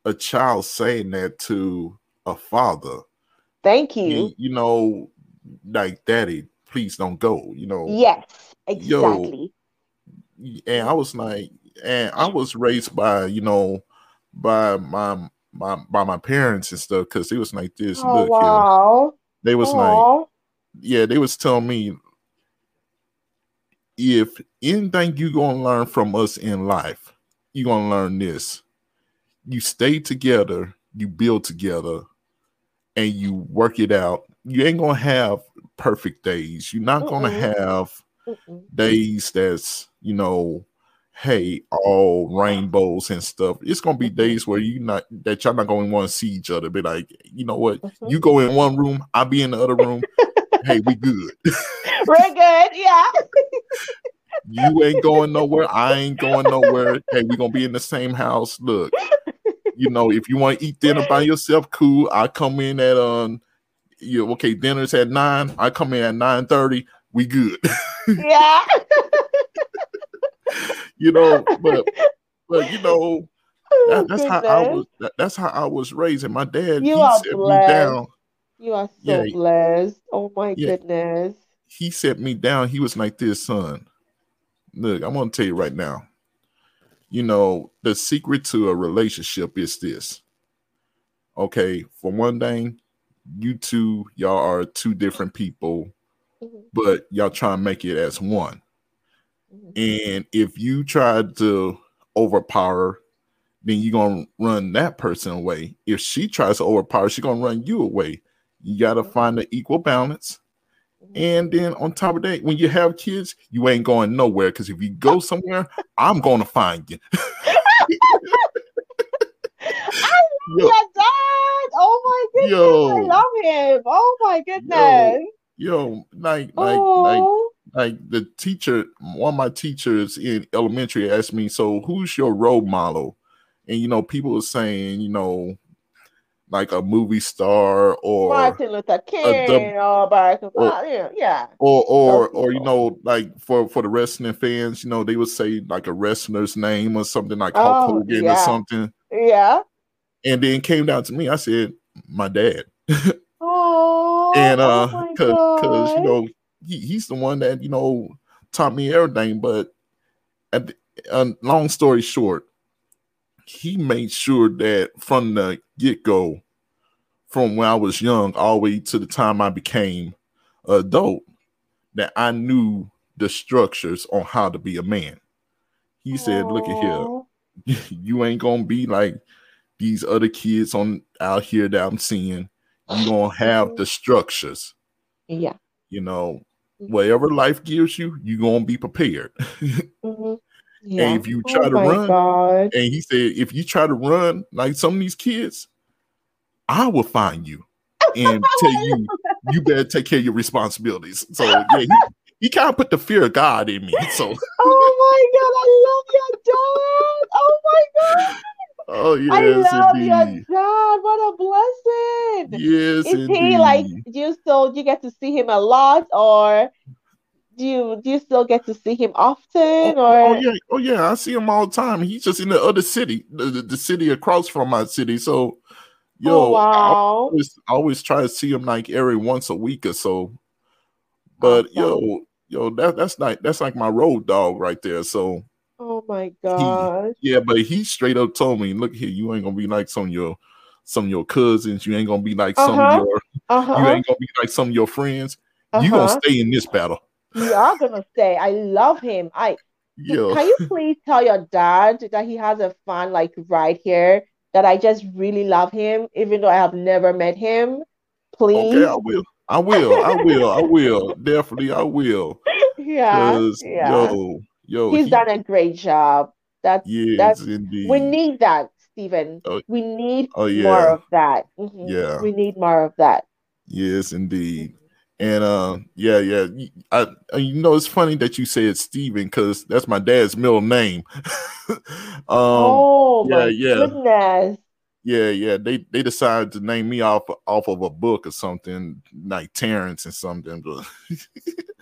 a child saying that to a father. Thank you. You, you know, like daddy, please don't go. You know. Yes, exactly. Yo, and I was like, and I was raised by you know, by my my by my parents and stuff because it was like this. Oh, look, wow. they was Aww. like, yeah, they was telling me if anything you're gonna learn from us in life, you're gonna learn this. You stay together, you build together, and you work it out. You ain't gonna have perfect days. You're not gonna have Mm-mm. days that's you know, hey, all rainbows and stuff. It's gonna be days where you not that y'all not gonna want to see each other. Be like, you know what? Mm-hmm. You go in one room, I'll be in the other room. [LAUGHS] hey, we good. [LAUGHS] We're good, yeah. you ain't going nowhere. I ain't going nowhere. Hey, we gonna be in the same house. Look, you know, if you want to eat dinner by yourself, cool. I come in at um, you okay, dinner's at nine. I come in at nine thirty. We good. [LAUGHS] yeah. you know, but but you know, that, that's how I was. That, that's how I was raised. And my dad, you are blessed. You are so yeah, blessed. Oh my yeah. goodness. He set me down. He was like this, son. Look, I'm gonna tell you right now. You know, the secret to a relationship is this. Okay, for one thing, you two, y'all are two different people, mm-hmm. but y'all try and make it as one. Mm-hmm. And if you try to overpower then you're gonna run that person away. If she tries to overpower, she's gonna run you away. You got to mm-hmm. find the equal balance. And then on top of that, when you have kids, you ain't going nowhere because if you go [LAUGHS] somewhere, I'm going to find you. I love your dad. Oh my goodness. Yo, I love him. Oh my goodness. Yo, yo like, like, oh. like, like the teacher, one of my teachers in elementary asked me, So who's your role model? And you know, people were saying, you know, like a movie star or Martin Luther King a, or Barack Obama, yeah, or or or you know, like for for the wrestling fans, you know, they would say like a wrestler's name or something like oh, Hulk Hogan yeah. or something, yeah. And then came down to me, I said, my dad. [LAUGHS] oh, and uh, oh cause, cause you know he, he's the one that you know taught me everything. But at the, uh, long story short, he made sure that from the get go, from when I was young all the way to the time I became adult, that I knew the structures on how to be a man. He said, Aww. "Look at here, [LAUGHS] you ain't gonna be like these other kids on out here that I'm seeing. You gonna [LAUGHS] have the structures. Yeah, you know, whatever life gives you, you gonna be prepared. [LAUGHS] mm-hmm. Yeah. And if you try oh to run, God. and he said, if you try to run like some of these kids, I will find you and tell you [LAUGHS] you better take care of your responsibilities. So yeah, he, he kind of put the fear of God in me. So [LAUGHS] oh my God, I love your dad. Oh my God. Oh yes, I love indeed. your dad. What a blessing. Yes, is indeed. he like you still you get to see him a lot or do you do you still get to see him often oh, or oh yeah oh yeah i see him all the time he's just in the other city the, the, the city across from my city so yo oh, wow. I, always, I always try to see him like every once a week or so but awesome. yo yo that, that's like that's like my road dog right there so oh my god yeah but he straight up told me look here you ain't gonna be like some of your some of your cousins you ain't gonna be like uh-huh. some of uh-huh. your uh-huh. you ain't gonna be like some of your friends uh-huh. you gonna uh-huh. stay in this battle you are gonna stay. I love him. I Yo. can you please tell your dad that he has a fan like right here that I just really love him, even though I have never met him. Please. Okay, I will. I will. I will. I will. Definitely, I will. [LAUGHS] Yeah. Yeah. Yo, yo, he's he, done a great job. That's Yes, that's we need that, Stephen. Oh, We need oh more of that. hmm yeah. We need more of that. Yes, indeed. And uh, yeah, yeah. I, I- you know, it's funny that you said Steven because that's my dad's middle name. [LAUGHS] um, Oh yeah, my yeah, goodness. yeah, yeah. They they decided to name me off off of a book or something like Terrence and something. But [LAUGHS]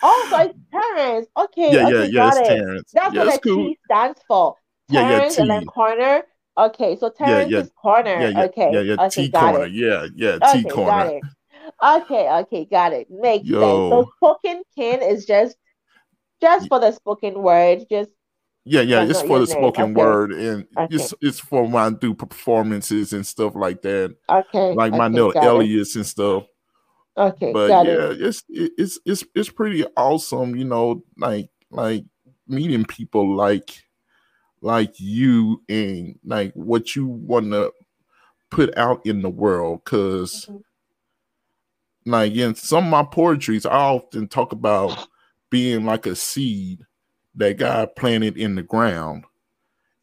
Oh, so it's Terrence. Okay, yeah, yeah, okay, yeah. It's it. Terrence. That's Yeah, what a cool. T stands for. Yeah, yeah. Terrence and then T. corner. Okay, so Terrence yeah, is corner. yeah, yeah, yeah, Okay, yeah. okay, T corner. it. Yeah, yeah. T Okay, corner. Okay, okay, got it. Makes sense. So Yo. Spoken King is just just for the spoken word, just Yeah, yeah, it's for the name. spoken Okay, word, and okay, it's it's for when I do performances and stuff like that, okay, like my okay, little it. and stuff. Okay, But got it. yeah, it's it- it's it's it's pretty awesome, you know, like like meeting people like like you and like what you want to put out in the world. Cause Mhm, like in some of my poetries, I often talk about being like a seed that God planted in the ground,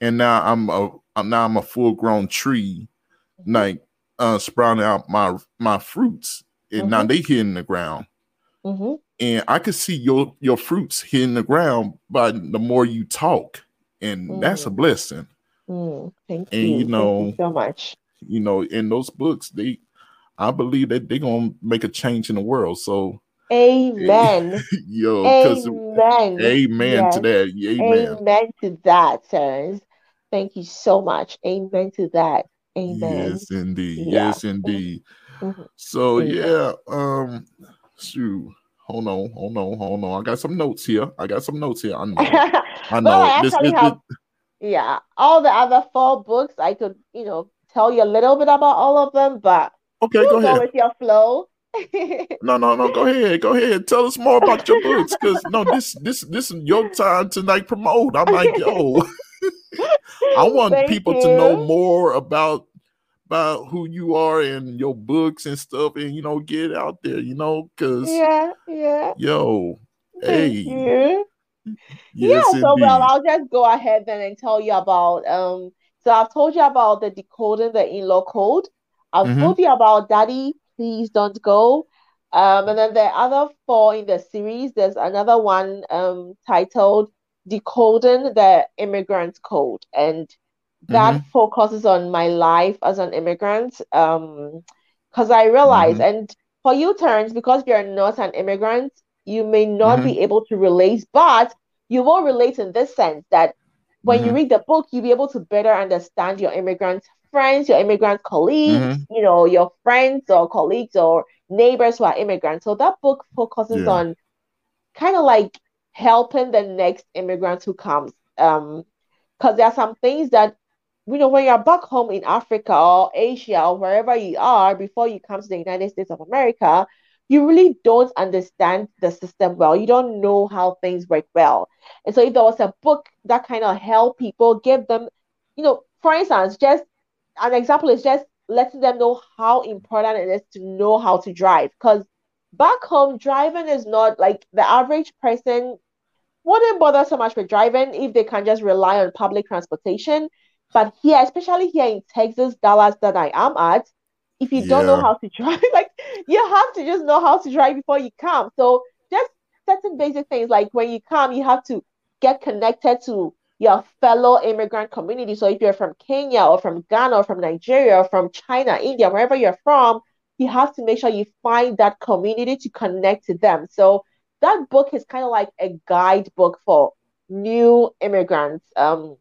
and now I'm a I'm now I'm a full grown tree, like uh sprouting out my my fruits, and now mhm, they hit in the ground, mhm, and I could see your your fruits hitting the ground by the more you talk, and that's a mm, blessing. mm. Thank And you you. Thank you know, so much. you know, in those books, they I believe that they're gonna make a change in the world. So, Amen. [LAUGHS] yo, because Amen. amen to that. Amen. Amen to that, Terrence. Thank you so much. Amen to that. Amen. Yes, indeed. Yeah. Yes, indeed. Mhm. So Amen. yeah, um, shoot. Hold on, hold on, hold on. I got some notes here. I got some notes here. I know. [LAUGHS] I Well, know. I This, this, have, this yeah, all the other four books. I could, you know, tell you a little bit about all of them, but okay, you go go ahead. with your flow. No, no, no, go ahead. Go ahead. Tell us more about your books. Cause no, this this this is your time to like promote. I'm like, yo, [LAUGHS] I want Thank people to know more about about who you are and your books and stuff, and you know, get out there, you know, because Yeah, yeah. yo, Thank hey, you. Yeah, yes, so well. I'll just go ahead then and tell you about um so I've told you about the decoding the in-law code. I've Mm-hmm. told you about Daddy, please don't go. Um, and then the other four in the series, there's another one um titled Decoding the Immigrant Code, and that Mm-hmm. focuses on my life as an immigrant. Um, because I realize, Mm-hmm. and for you, Terrence, because you're not an immigrant, you may not Mm-hmm. be able to relate, but you will relate in this sense that when you Mm-hmm. read the book, you'll be able to better understand your immigrant friends, your immigrant colleagues, Mm-hmm. you know, your friends or colleagues or neighbors who are immigrants. So that book focuses Yeah. on kind of like helping the next immigrant who comes. Um, because there are some things that you know when you're back home in Africa or Asia or wherever you are before you come to the United States of America, you really don't understand the system well. You don't know how things work well. And so if there was a book that kind of help people, give them, you know, for instance, just an example is just letting them know how important it is to know how to drive. Because back home, driving is not like the average person wouldn't bother so much with driving if they can just rely on public transportation. But here, especially here in Texas, Dallas, that I am at, if you don't know how to [LAUGHS] drive, like you have to just know how to drive before you come. So just certain basic things like when you come, you have to get connected to your fellow immigrant community. So if you're from Kenya or from Ghana or from Nigeria or from China, India, wherever you're from, you have to make sure you find that community to connect to them. So that book is kind of like a guidebook for new immigrants. Um,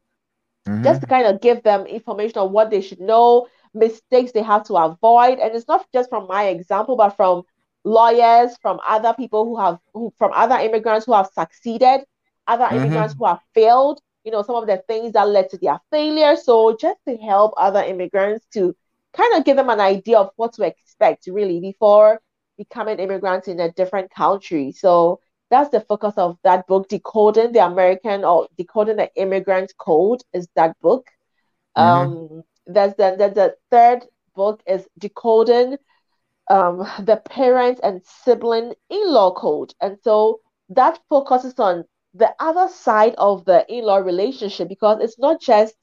Mm-hmm. just to kind of give them information on what they should know, mistakes they have to avoid. And it's not just from my example, but from lawyers, from other people who have, who, from other immigrants who have succeeded, other Mm-hmm. immigrants who have failed, you know, some of the things that led to their failure. So just to help other immigrants to kind of give them an idea of what to expect really before becoming immigrants in a different country. So that's the focus of that book, Decoding the American or Decoding the Immigrant Code is that book. Mm-hmm. Um, there's the, the, the third book is Decoding um, the Parent and Sibling In-Law Code. And so that focuses on the other side of the in-law relationship because it's not just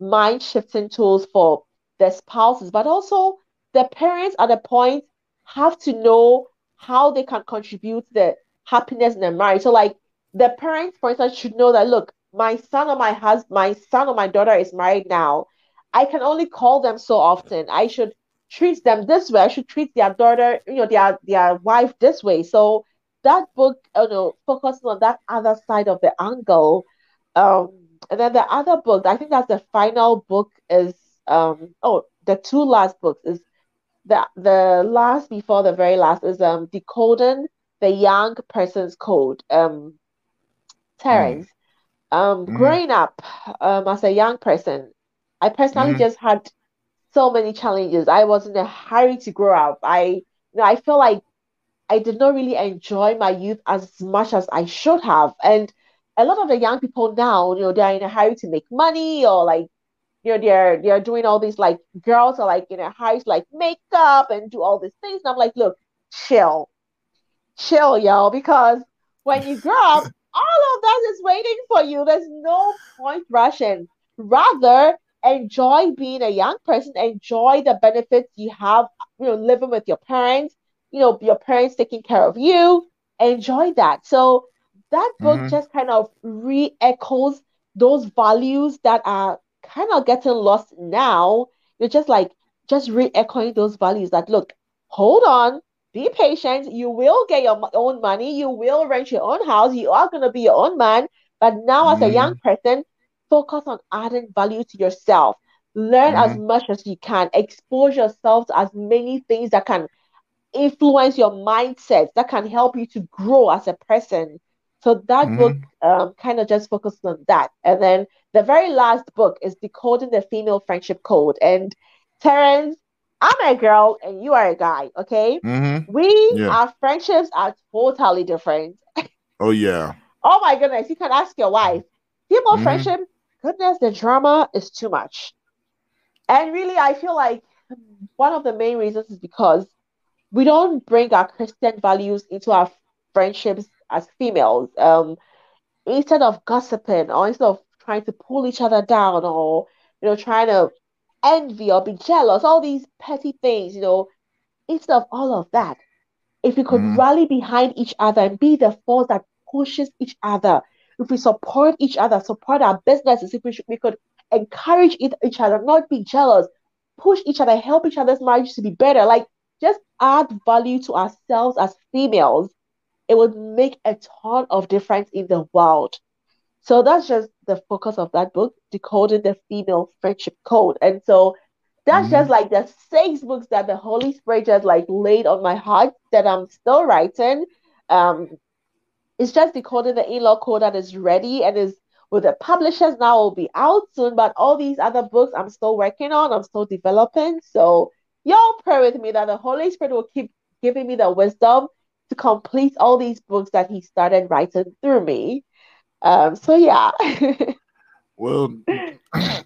mind shifting tools for the spouses, but also the parents at the point have to know how they can contribute the happiness in their marriage. So like the parents, for instance, should know that look, my son or my husband, my son or my daughter is married now. I can only call them so often. I should treat them this way. I should treat their daughter, you know, their their wife this way. So that book, you know, focuses on that other side of the angle. Um, and then the other book, I think that's the final book is um oh the two last books is the the last before the very last is um decoding the young person's code. Um Terrence. Mm. Um mm. growing up um as a young person, I personally mm. just had so many challenges. I was in a hurry to grow up. I you know I feel like I did not really enjoy my youth as much as I should have. And a lot of the young people now, you know, they're in a hurry to make money or like, you know, they're they're doing all these like girls are like in a hurry to like makeup and do all these things. And I'm like, look, chill. Chill, y'all, because when you grow up, [LAUGHS] all of that is waiting for you. There's no point rushing. Rather, enjoy being a young person, enjoy the benefits you have, you know, living with your parents, you know, your parents taking care of you, enjoy that. So that book mm-hmm. just kind of re-echoes those values that are kind of getting lost now. You're just like just re-echoing those values that look, hold on, be patient. You will get your own money. You will rent your own house. You are gonna be your own man. But now, as mm-hmm. a young mm-hmm. person, focus on adding value to yourself. Learn mm-hmm. as much as you can. Expose yourself to as many things that can influence your mindset, that can help you to grow as a person. So that mm-hmm. book um, kind of just focuses on that. And then the very last book is Decoding the Female Friendship Code. And Terrence, I'm a girl and you are a guy, okay? Mm-hmm. We, yeah. our friendships are totally different. Oh, yeah. [LAUGHS] oh, my goodness. You can ask your wife. Female mm-hmm. friendship, goodness, the drama is too much. And really, I feel like one of the main reasons is because we don't bring our Christian values into our friendships as females. Um, instead of gossiping or instead of trying to pull each other down or you know trying to envy or be jealous, all these petty things, you know, instead of all of that, if we could mm. rally behind each other and be the force that pushes each other, if we support each other, support our businesses, if we, should, we could encourage each other, not be jealous, push each other, help each other's marriage to be better, like just add value to ourselves as females, it would make a ton of difference in the world. So that's just the focus of that book, Decoding the Female Friendship Code. And so that's mm-hmm. just like the six books that the Holy Spirit just like laid on my heart that I'm still writing. Um, it's just decoding the in-law code that is ready and is with the publishers now will be out soon. But all these other books I'm still working on, I'm still developing. So y'all pray with me that the Holy Spirit will keep giving me the wisdom to complete all these books that He started writing through me. Um, so yeah. [LAUGHS] well,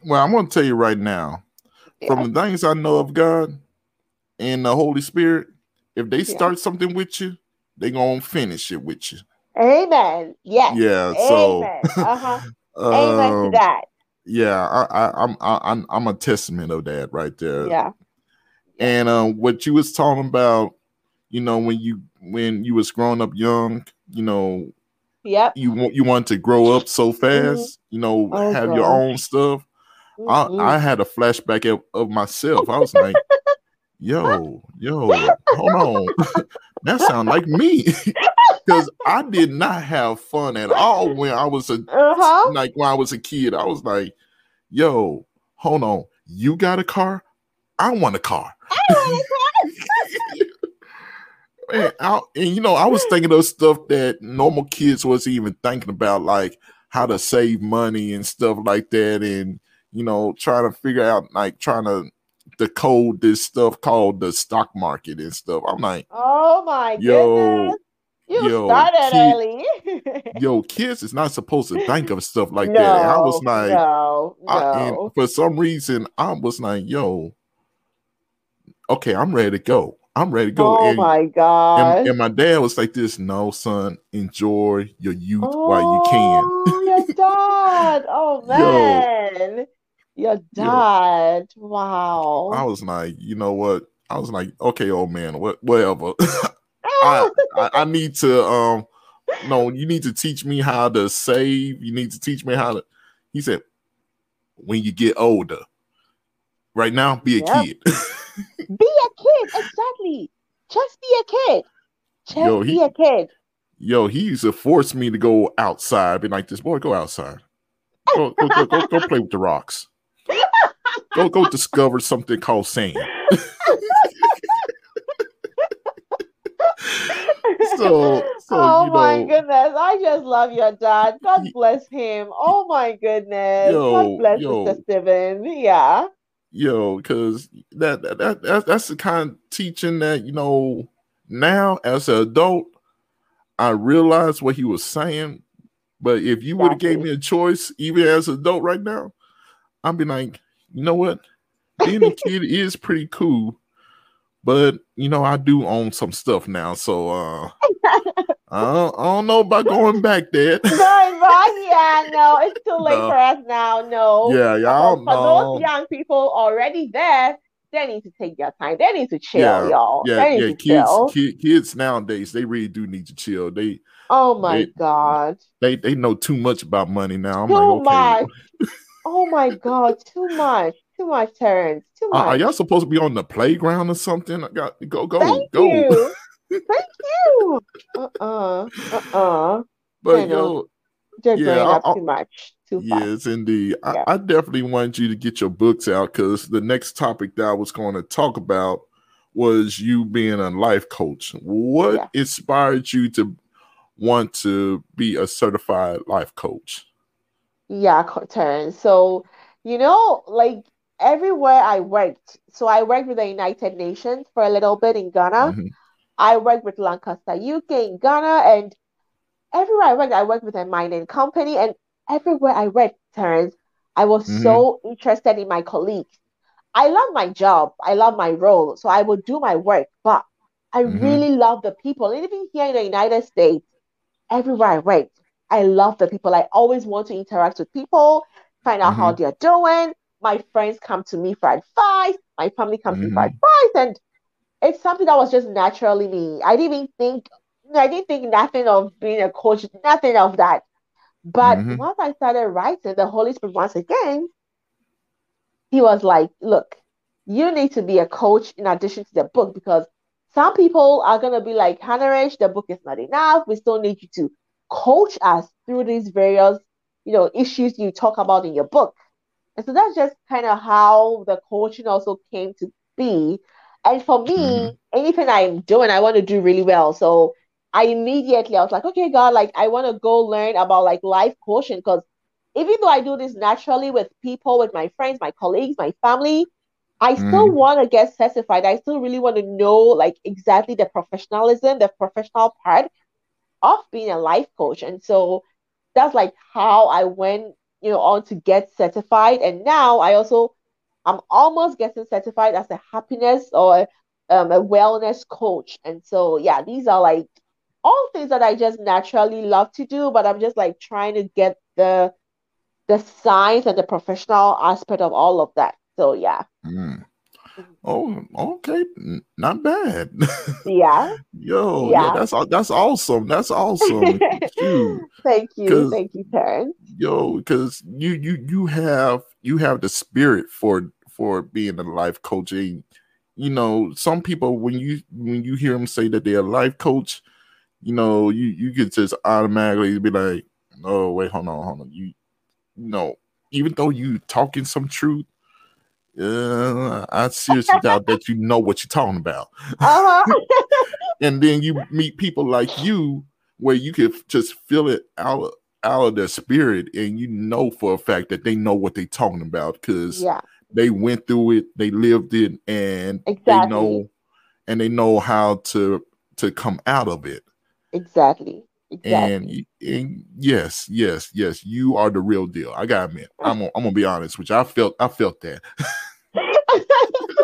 well, I'm going to tell you right now, yeah. from the things I know of God and the Holy Spirit, if they start yeah. something with you, they're gonna finish it with you. Amen. Yes. Yeah. So. Uh-huh. [LAUGHS] Amen to um, that. Yeah, I, I, I'm, I'm, I'm a testament of that right there. Yeah. And um, what you was talking about, you know, when you when you was growing up young, you know, yeah, you want you want to grow up so fast, mm-hmm. you know, oh, have your own stuff. Mm-hmm. I, I had a flashback of, of myself. I was like, [LAUGHS] yo, yo, hold on. [LAUGHS] that sound like me. [LAUGHS] Because I did not have fun at all when I was a uh-huh. like when I was a kid. I was like, yo, hold on. You got a car? I want a car. Man, I, and you know, I was thinking of stuff that normal kids wasn't even thinking about, like how to save money and stuff like that, and you know, trying to figure out, like trying to decode this stuff called the stock market and stuff. I'm like, oh my yo, goodness. You yo, started kid, early. [LAUGHS] yo, kids is not supposed to think of stuff like no, that. I was like, no, no. I, and for some reason, I was like, yo, okay, I'm ready to go. I'm ready to go. Oh and, my god! And, and, my dad was like, "This, no, son, enjoy your youth oh, while you can." Oh, your [LAUGHS] dad! Oh man, Yo, your dad! Yo, wow. I was like, you know what? I was like, okay, old man, what, whatever. [LAUGHS] [LAUGHS] I, I, I need to um, no, you need to teach me how to save. You need to teach me how to. He said, when you get older. Right now, be a yep. kid. Be a kid, exactly. Just be a kid. Just yo, he, be a kid. Yo, he used to force me to go outside. Be like, this boy, go outside. Go, go, go, go, go play with the rocks. Go, go discover something called sand. [LAUGHS] so, so oh you my know, goodness, I just love your dad. God bless him. Oh my goodness, yo, God bless yo, Mr. Steven. Yeah, yo, because that, that that that's the kind of teaching that you know now as an adult, I realize what he was saying. But if you would have gave me a choice, even as an adult right now, I'd be like, you know what, being a [LAUGHS] kid is pretty cool but you know, I do own some stuff now, so uh [LAUGHS] I, don't, I don't know about going back there. Back, yeah, no, it's too late no. for us now. No, yeah, y'all. For, for those young people already there, they need to take their time. They need to chill, yeah, y'all. Yeah, yeah. Kids, kid, kids nowadays, they really do need to chill. They. Oh my they, god. They they know too much about money now. I'm too like, okay. much. oh my god, too much. Too much, Terrence. Too much. Uh, are y'all supposed to be on the playground or something? I got go go Thank go. You. [LAUGHS] Thank you. Uh uh-uh, uh. Uh-uh. But yo, they're yeah, growing up too much. Too yes, indeed. Yeah. I, I, definitely want you to get your books out because the next topic that I was going to talk about was you being a life coach. What yeah. inspired you to want to be a certified life coach? Yeah, Terrence. So you know, like everywhere I worked, so I worked with the United Nations for a little bit in Ghana. Mm-hmm. I worked with Lancaster UK in Ghana, and everywhere I worked, I worked with a mining company, and everywhere I worked, Terrence, I was mm-hmm. so interested in my colleagues. I love my job, I love my role, so I would do my work, but I mm-hmm. really love the people. And even here in the United States, everywhere I went, I love the people. I always want to interact with people, find out how mm-hmm. they're doing my friends come to me for advice, my family comes to me for mm-hmm. advice, and it's something that was just naturally me. I didn't even think, I didn't think nothing of being a coach, nothing of that. But mm-hmm. once I started writing, the Holy Spirit once again, he was like, "Look, you need to be a coach in addition to the book because some people are gonna be like, Hannah the book is not enough. We still need you to coach us through these various, you know, issues you talk about in your book." And so that's just kind of how the coaching also came to be. And for me, mm-hmm. anything I'm doing, I want to do really well. So I immediately I was like, okay, God, like I want to go learn about like life coaching because even though I do this naturally with people, with my friends, my colleagues, my family, I still mm. want to get certified. I still really want to know like exactly the professionalism, the professional part of being a life coach. And so that's like how I went you know, on to get certified. And now I also, I'm almost getting certified as a happiness or um, a wellness coach. And so, yeah, these are like all things that I just naturally love to do, but I'm just like trying to get the the science and the professional aspect of all of that. So, yeah. Mm. Oh, okay, not bad. [LAUGHS] Yeah. Yo, yeah. yeah, that's that's awesome. That's awesome. [LAUGHS] thank you, thank you, Terrence. Yo, because you you you have you have the spirit for for being a life coaching. You know, some people when you when you hear them say that they're a life coach, you know, you you could just automatically be like, oh wait, hold on, hold on, you, you know, even though you talking some truth uh, I seriously [LAUGHS] doubt that you know what you're talking about. Uh-huh. [LAUGHS] and then you meet people like you where you can just feel it out of, out of their spirit and you know for a fact that they know what they're talking about because yeah. they went through it, they lived it, and exactly. they know and they know how to to come out of it. Exactly. Exactly. And, and yes, yes, yes, you are the real deal. I gotta admit, I'm gonna, I'm gonna be honest you. I felt I felt that. [LAUGHS] [LAUGHS]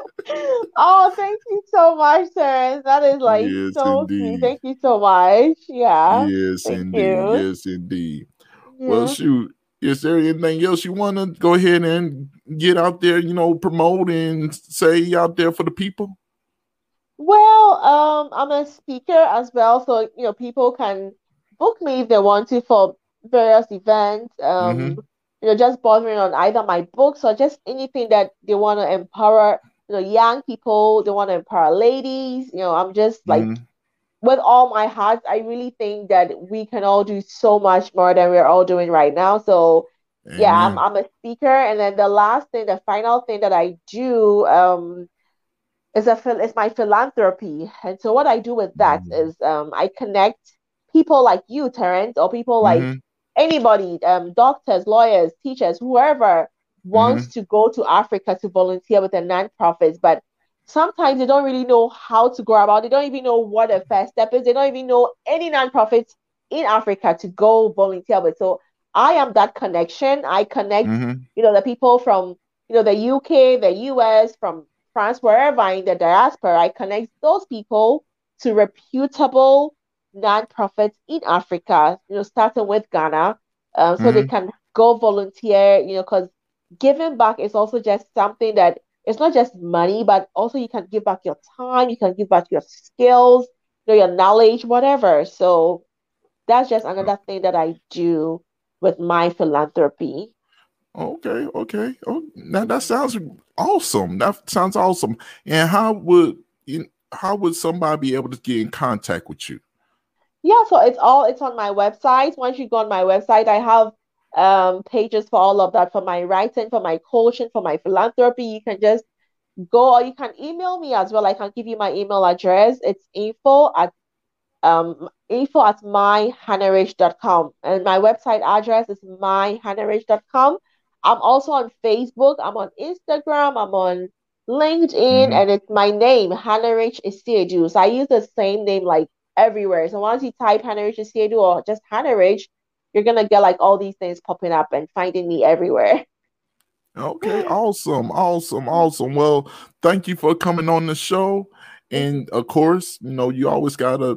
Oh, thank you so much, Terrence. That is like yes, so indeed. sweet. Thank you so much. Yeah. Yes, thank indeed. You. Yes, indeed. Yeah. Well, shoot. Is there anything else you want to go ahead and get out there, you know, promote and say out there for the people? Well, um, I'm a speaker as well, so you know, people can book me if they want to for various events. Um, mm-hmm. you know, just bothering on either my books or just anything that they want to empower you know, young people, they want to empower ladies. You know, I'm just like, mm-hmm. with all my heart, I really think that we can all do so much more than we're all doing right now. So, yeah, I'm, I'm a speaker. And then the last thing, the final thing that I do, um, is a is my philanthropy. And so what I do with that mm-hmm. is um, I connect people like you, Terrence, or people like mm-hmm. anybody, um, doctors, lawyers, teachers, whoever wants mm-hmm. to go to Africa to volunteer with a nonprofit, but sometimes they don't really know how to go about. They don't even know what the first step is. They don't even know any nonprofits in Africa to go volunteer with. So I am that connection. I connect, mm-hmm. you know, the people from you know the UK, the US, from France, wherever in the diaspora. I connect those people to reputable nonprofits in Africa. You know, starting with Ghana, um, so mm-hmm. they can go volunteer. You know, because giving back is also just something that it's not just money, but also you can give back your time, you can give back your skills, you know, your knowledge, whatever. So that's just another thing that I do with my philanthropy. Okay, okay. Oh, now that sounds awesome. That sounds awesome. And how would how would somebody be able to get in contact with you? Yeah, so it's all it's on my website. Once you go on my website, I have um, pages for all of that for my writing, for my coaching, for my philanthropy. You can just go or you can email me as well. I can give you my email address. It's info at um info at myhannarich.com and my website address is myhannarich.com. I'm also on Facebook, I'm on Instagram, I'm on LinkedIn, mm-hmm. and it's my name, Hannah Rich Isiedu. So I use the same name like everywhere. So once you type Hannah Rich Isiedu or just Hannah Rich, you're gonna get like all these things popping up and finding me everywhere. [LAUGHS] Okay, awesome, awesome, awesome. Well, thank you for coming on the show. And of course, you know, you always got a,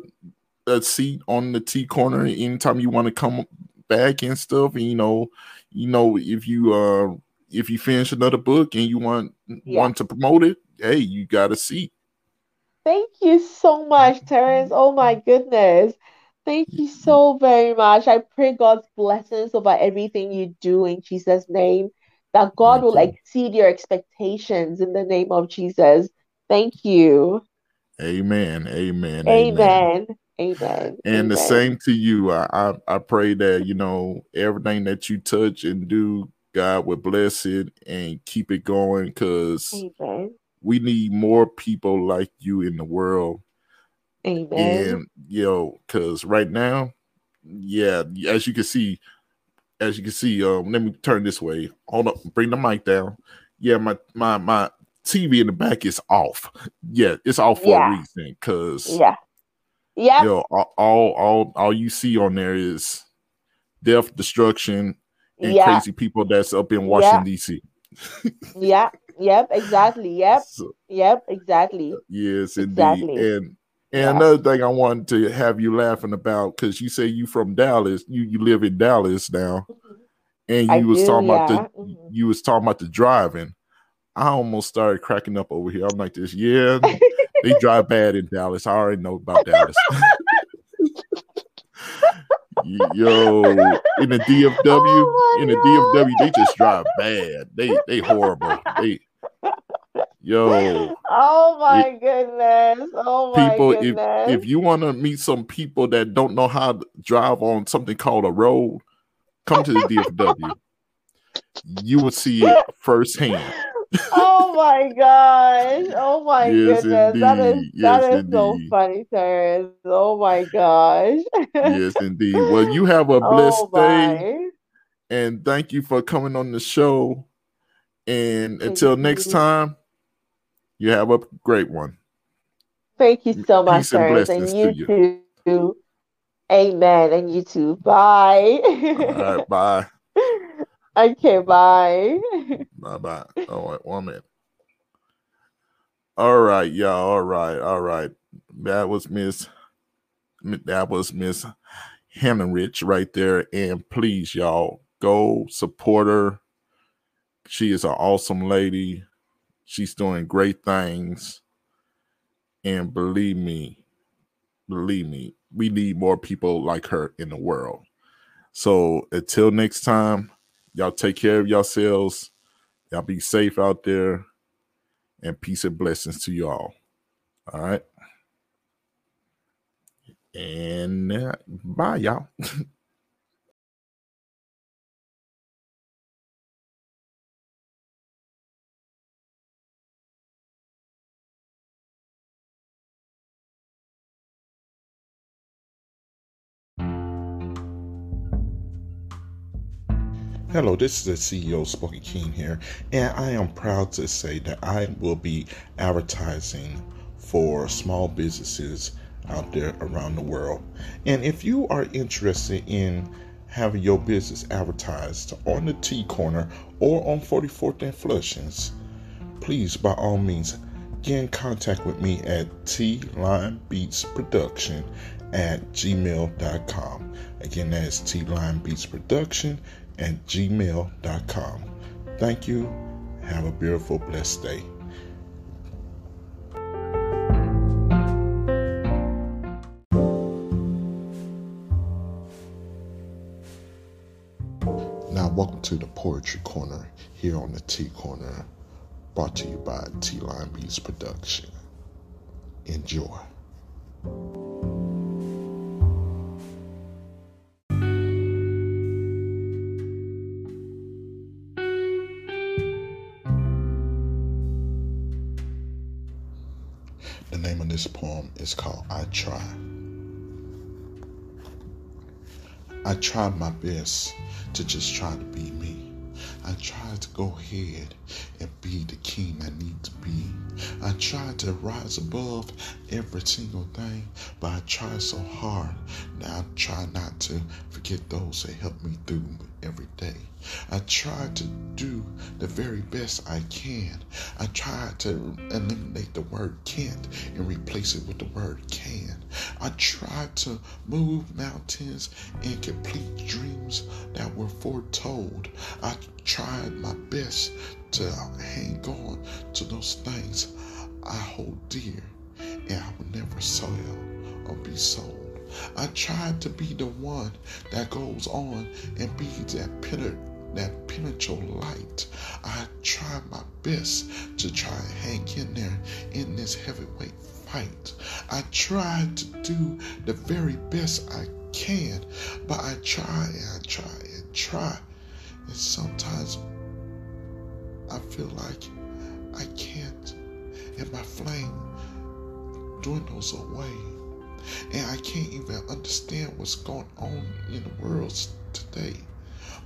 a seat on the T corner anytime you want to come back and stuff. And you know, you know, if you uh if you finish another book and you want yeah. want to promote it, hey, you got a seat. Thank you so much, Terrence. Oh my goodness. Thank you so very much. I pray God's blessings over everything you do in Jesus' name. That God will exceed your expectations in the name of Jesus. Thank you. Amen. Amen. Amen. Amen. And Amen. the same to you. I, I I pray that you know everything that you touch and do, God will bless it and keep it going because we need more people like you in the world Amen. And you know, because right now, yeah, as you can see, as you can see, um, let me turn this way. Hold up, bring the mic down. Yeah, my my my TV in the back is off. Yeah, it's off for yeah. a reason. Cause yeah, yeah, know, all, all all all you see on there is death, destruction, and yeah. crazy people that's up in Washington yeah. D.C. [LAUGHS] yeah. Yep. Exactly. Yep. So, yep. Exactly. Yes, exactly. indeed. And and yeah. another thing I wanted to have you laughing about because you say you from Dallas, you you live in Dallas now, mm-hmm. and you I was do, talking about the mm-hmm. you was talking about the driving. I almost started cracking up over here. I'm like this, yeah, [LAUGHS] they drive bad in Dallas. I already know about Dallas. [LAUGHS] Yo, in the DFW, oh in the DFW, they just drive bad. They they horrible. They Yo. Oh my it, goodness. Oh my goodness. people, goodness. if if you want to meet some people that don't know how to drive on something called a road, come to the DFW. you will see it firsthand. Oh my gosh. Oh my yes, goodness. Indeed. That is yes, that is indeed. so funny, Terrence. Oh my gosh. yes, indeed. [LAUGHS] Well, you have a blessed oh day. And thank you for coming on the show. And until next time, you have a great one. Thank you so much, Terrence. And you, you too. Amen. And you too. Bye. All right, [LAUGHS] bye. Okay, bye. Bye bye. All right, one minute. All right, y'all. All right, all right. That was Miss. That was Miss Hannah Rich right there. And please, y'all, go support her. She is an awesome lady. She's doing great things. And believe me, believe me, we need more people like her in the world. So until next time, y'all take care of yourselves. Y'all be safe out there. And peace and blessings to you all. All right. And uh, bye, y'all. [LAUGHS] Hello, this is the CEO Spoken King here, and I am proud to say that I will be advertising for small businesses out there around the world. And if you are interested in having your business advertised on the T Corner or on 44th and Flushings, please by all means get in contact with me at T Line Beatz Production at gmail.com. Again, that's T Line Beatz Production at gmail.com. Thank you. Have a beautiful, blessed day. Now, welcome to the Poetry Corner here on the T Corner, brought to you by T Line Beatz Production. Enjoy. Is called I Try. I try my best to just try to be me. I try to go ahead and be the king I need to be. I try to rise above every single thing, but I try so hard. Now I try not to forget those that helped me through every day. I try to do the very best I can. I try to eliminate the word can't and replace it with the word can. I try to move mountains and complete dreams that were foretold. I tried my best to hang on to those things I hold dear and I will never sell or be sold. I tried to be the one that goes on and be that pillar that pinnacle light. I try my best to try and hang in there in this heavyweight fight. I tried to do the very best I can, but I try and I try and try. And sometimes I feel like I can't. And my flame dwindles away. And I can't even understand what's going on in the world today.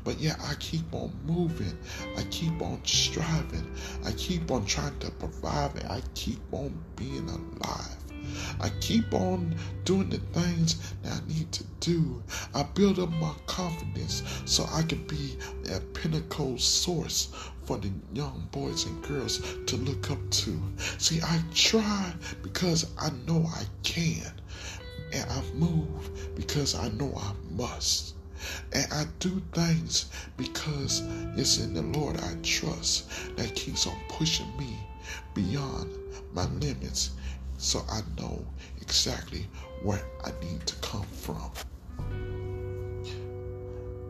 But yeah, I keep on moving. I keep on striving. I keep on trying to provide and I keep on being alive. I keep on doing the things that I need to do. I build up my confidence so I can be a pinnacle source for the young boys and girls to look up to. See, I try because I know I can. And I move because I know I must. And I do things because it's in the Lord I trust that keeps on pushing me beyond my limits so I know exactly where I need to come from.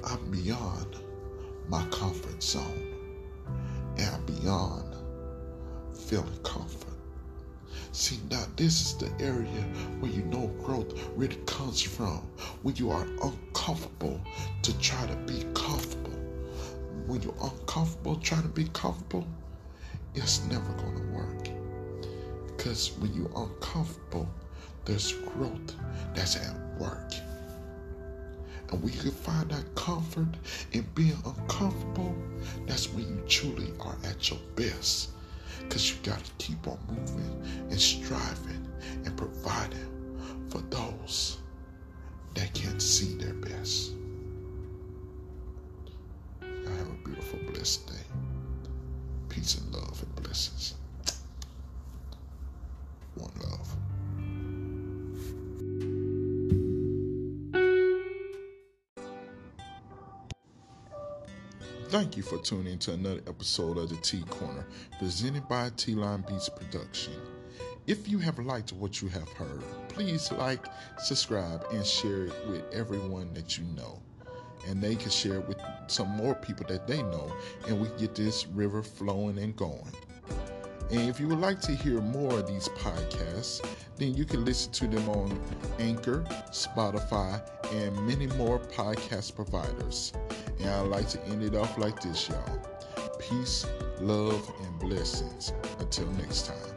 I'm beyond my comfort zone and I'm beyond feeling comfort. See, now this is the area where you know growth really comes from. When you are uncomfortable to try to be comfortable. When you're uncomfortable trying to be comfortable, it's never going to work. Because when you're uncomfortable, there's growth that's at work. And when you can find that comfort in being uncomfortable, that's when you truly are at your best. Because you got to keep on moving and striving and providing for those that can't see their best. Y'all have a beautiful, blessed day. Peace and love and blessings. Thank you for tuning in to another episode of the T Corner, presented by T Line Beatz Production. If you have liked what you have heard, please like, subscribe, and share it with everyone that you know. And they can share it with some more people that they know, and we get this river flowing and going. And if you would like to hear more of these podcasts, then you can listen to them on Anchor, Spotify, and many more podcast providers. And I'd like to end it off like this, y'all. Peace, love, and blessings. Until next time.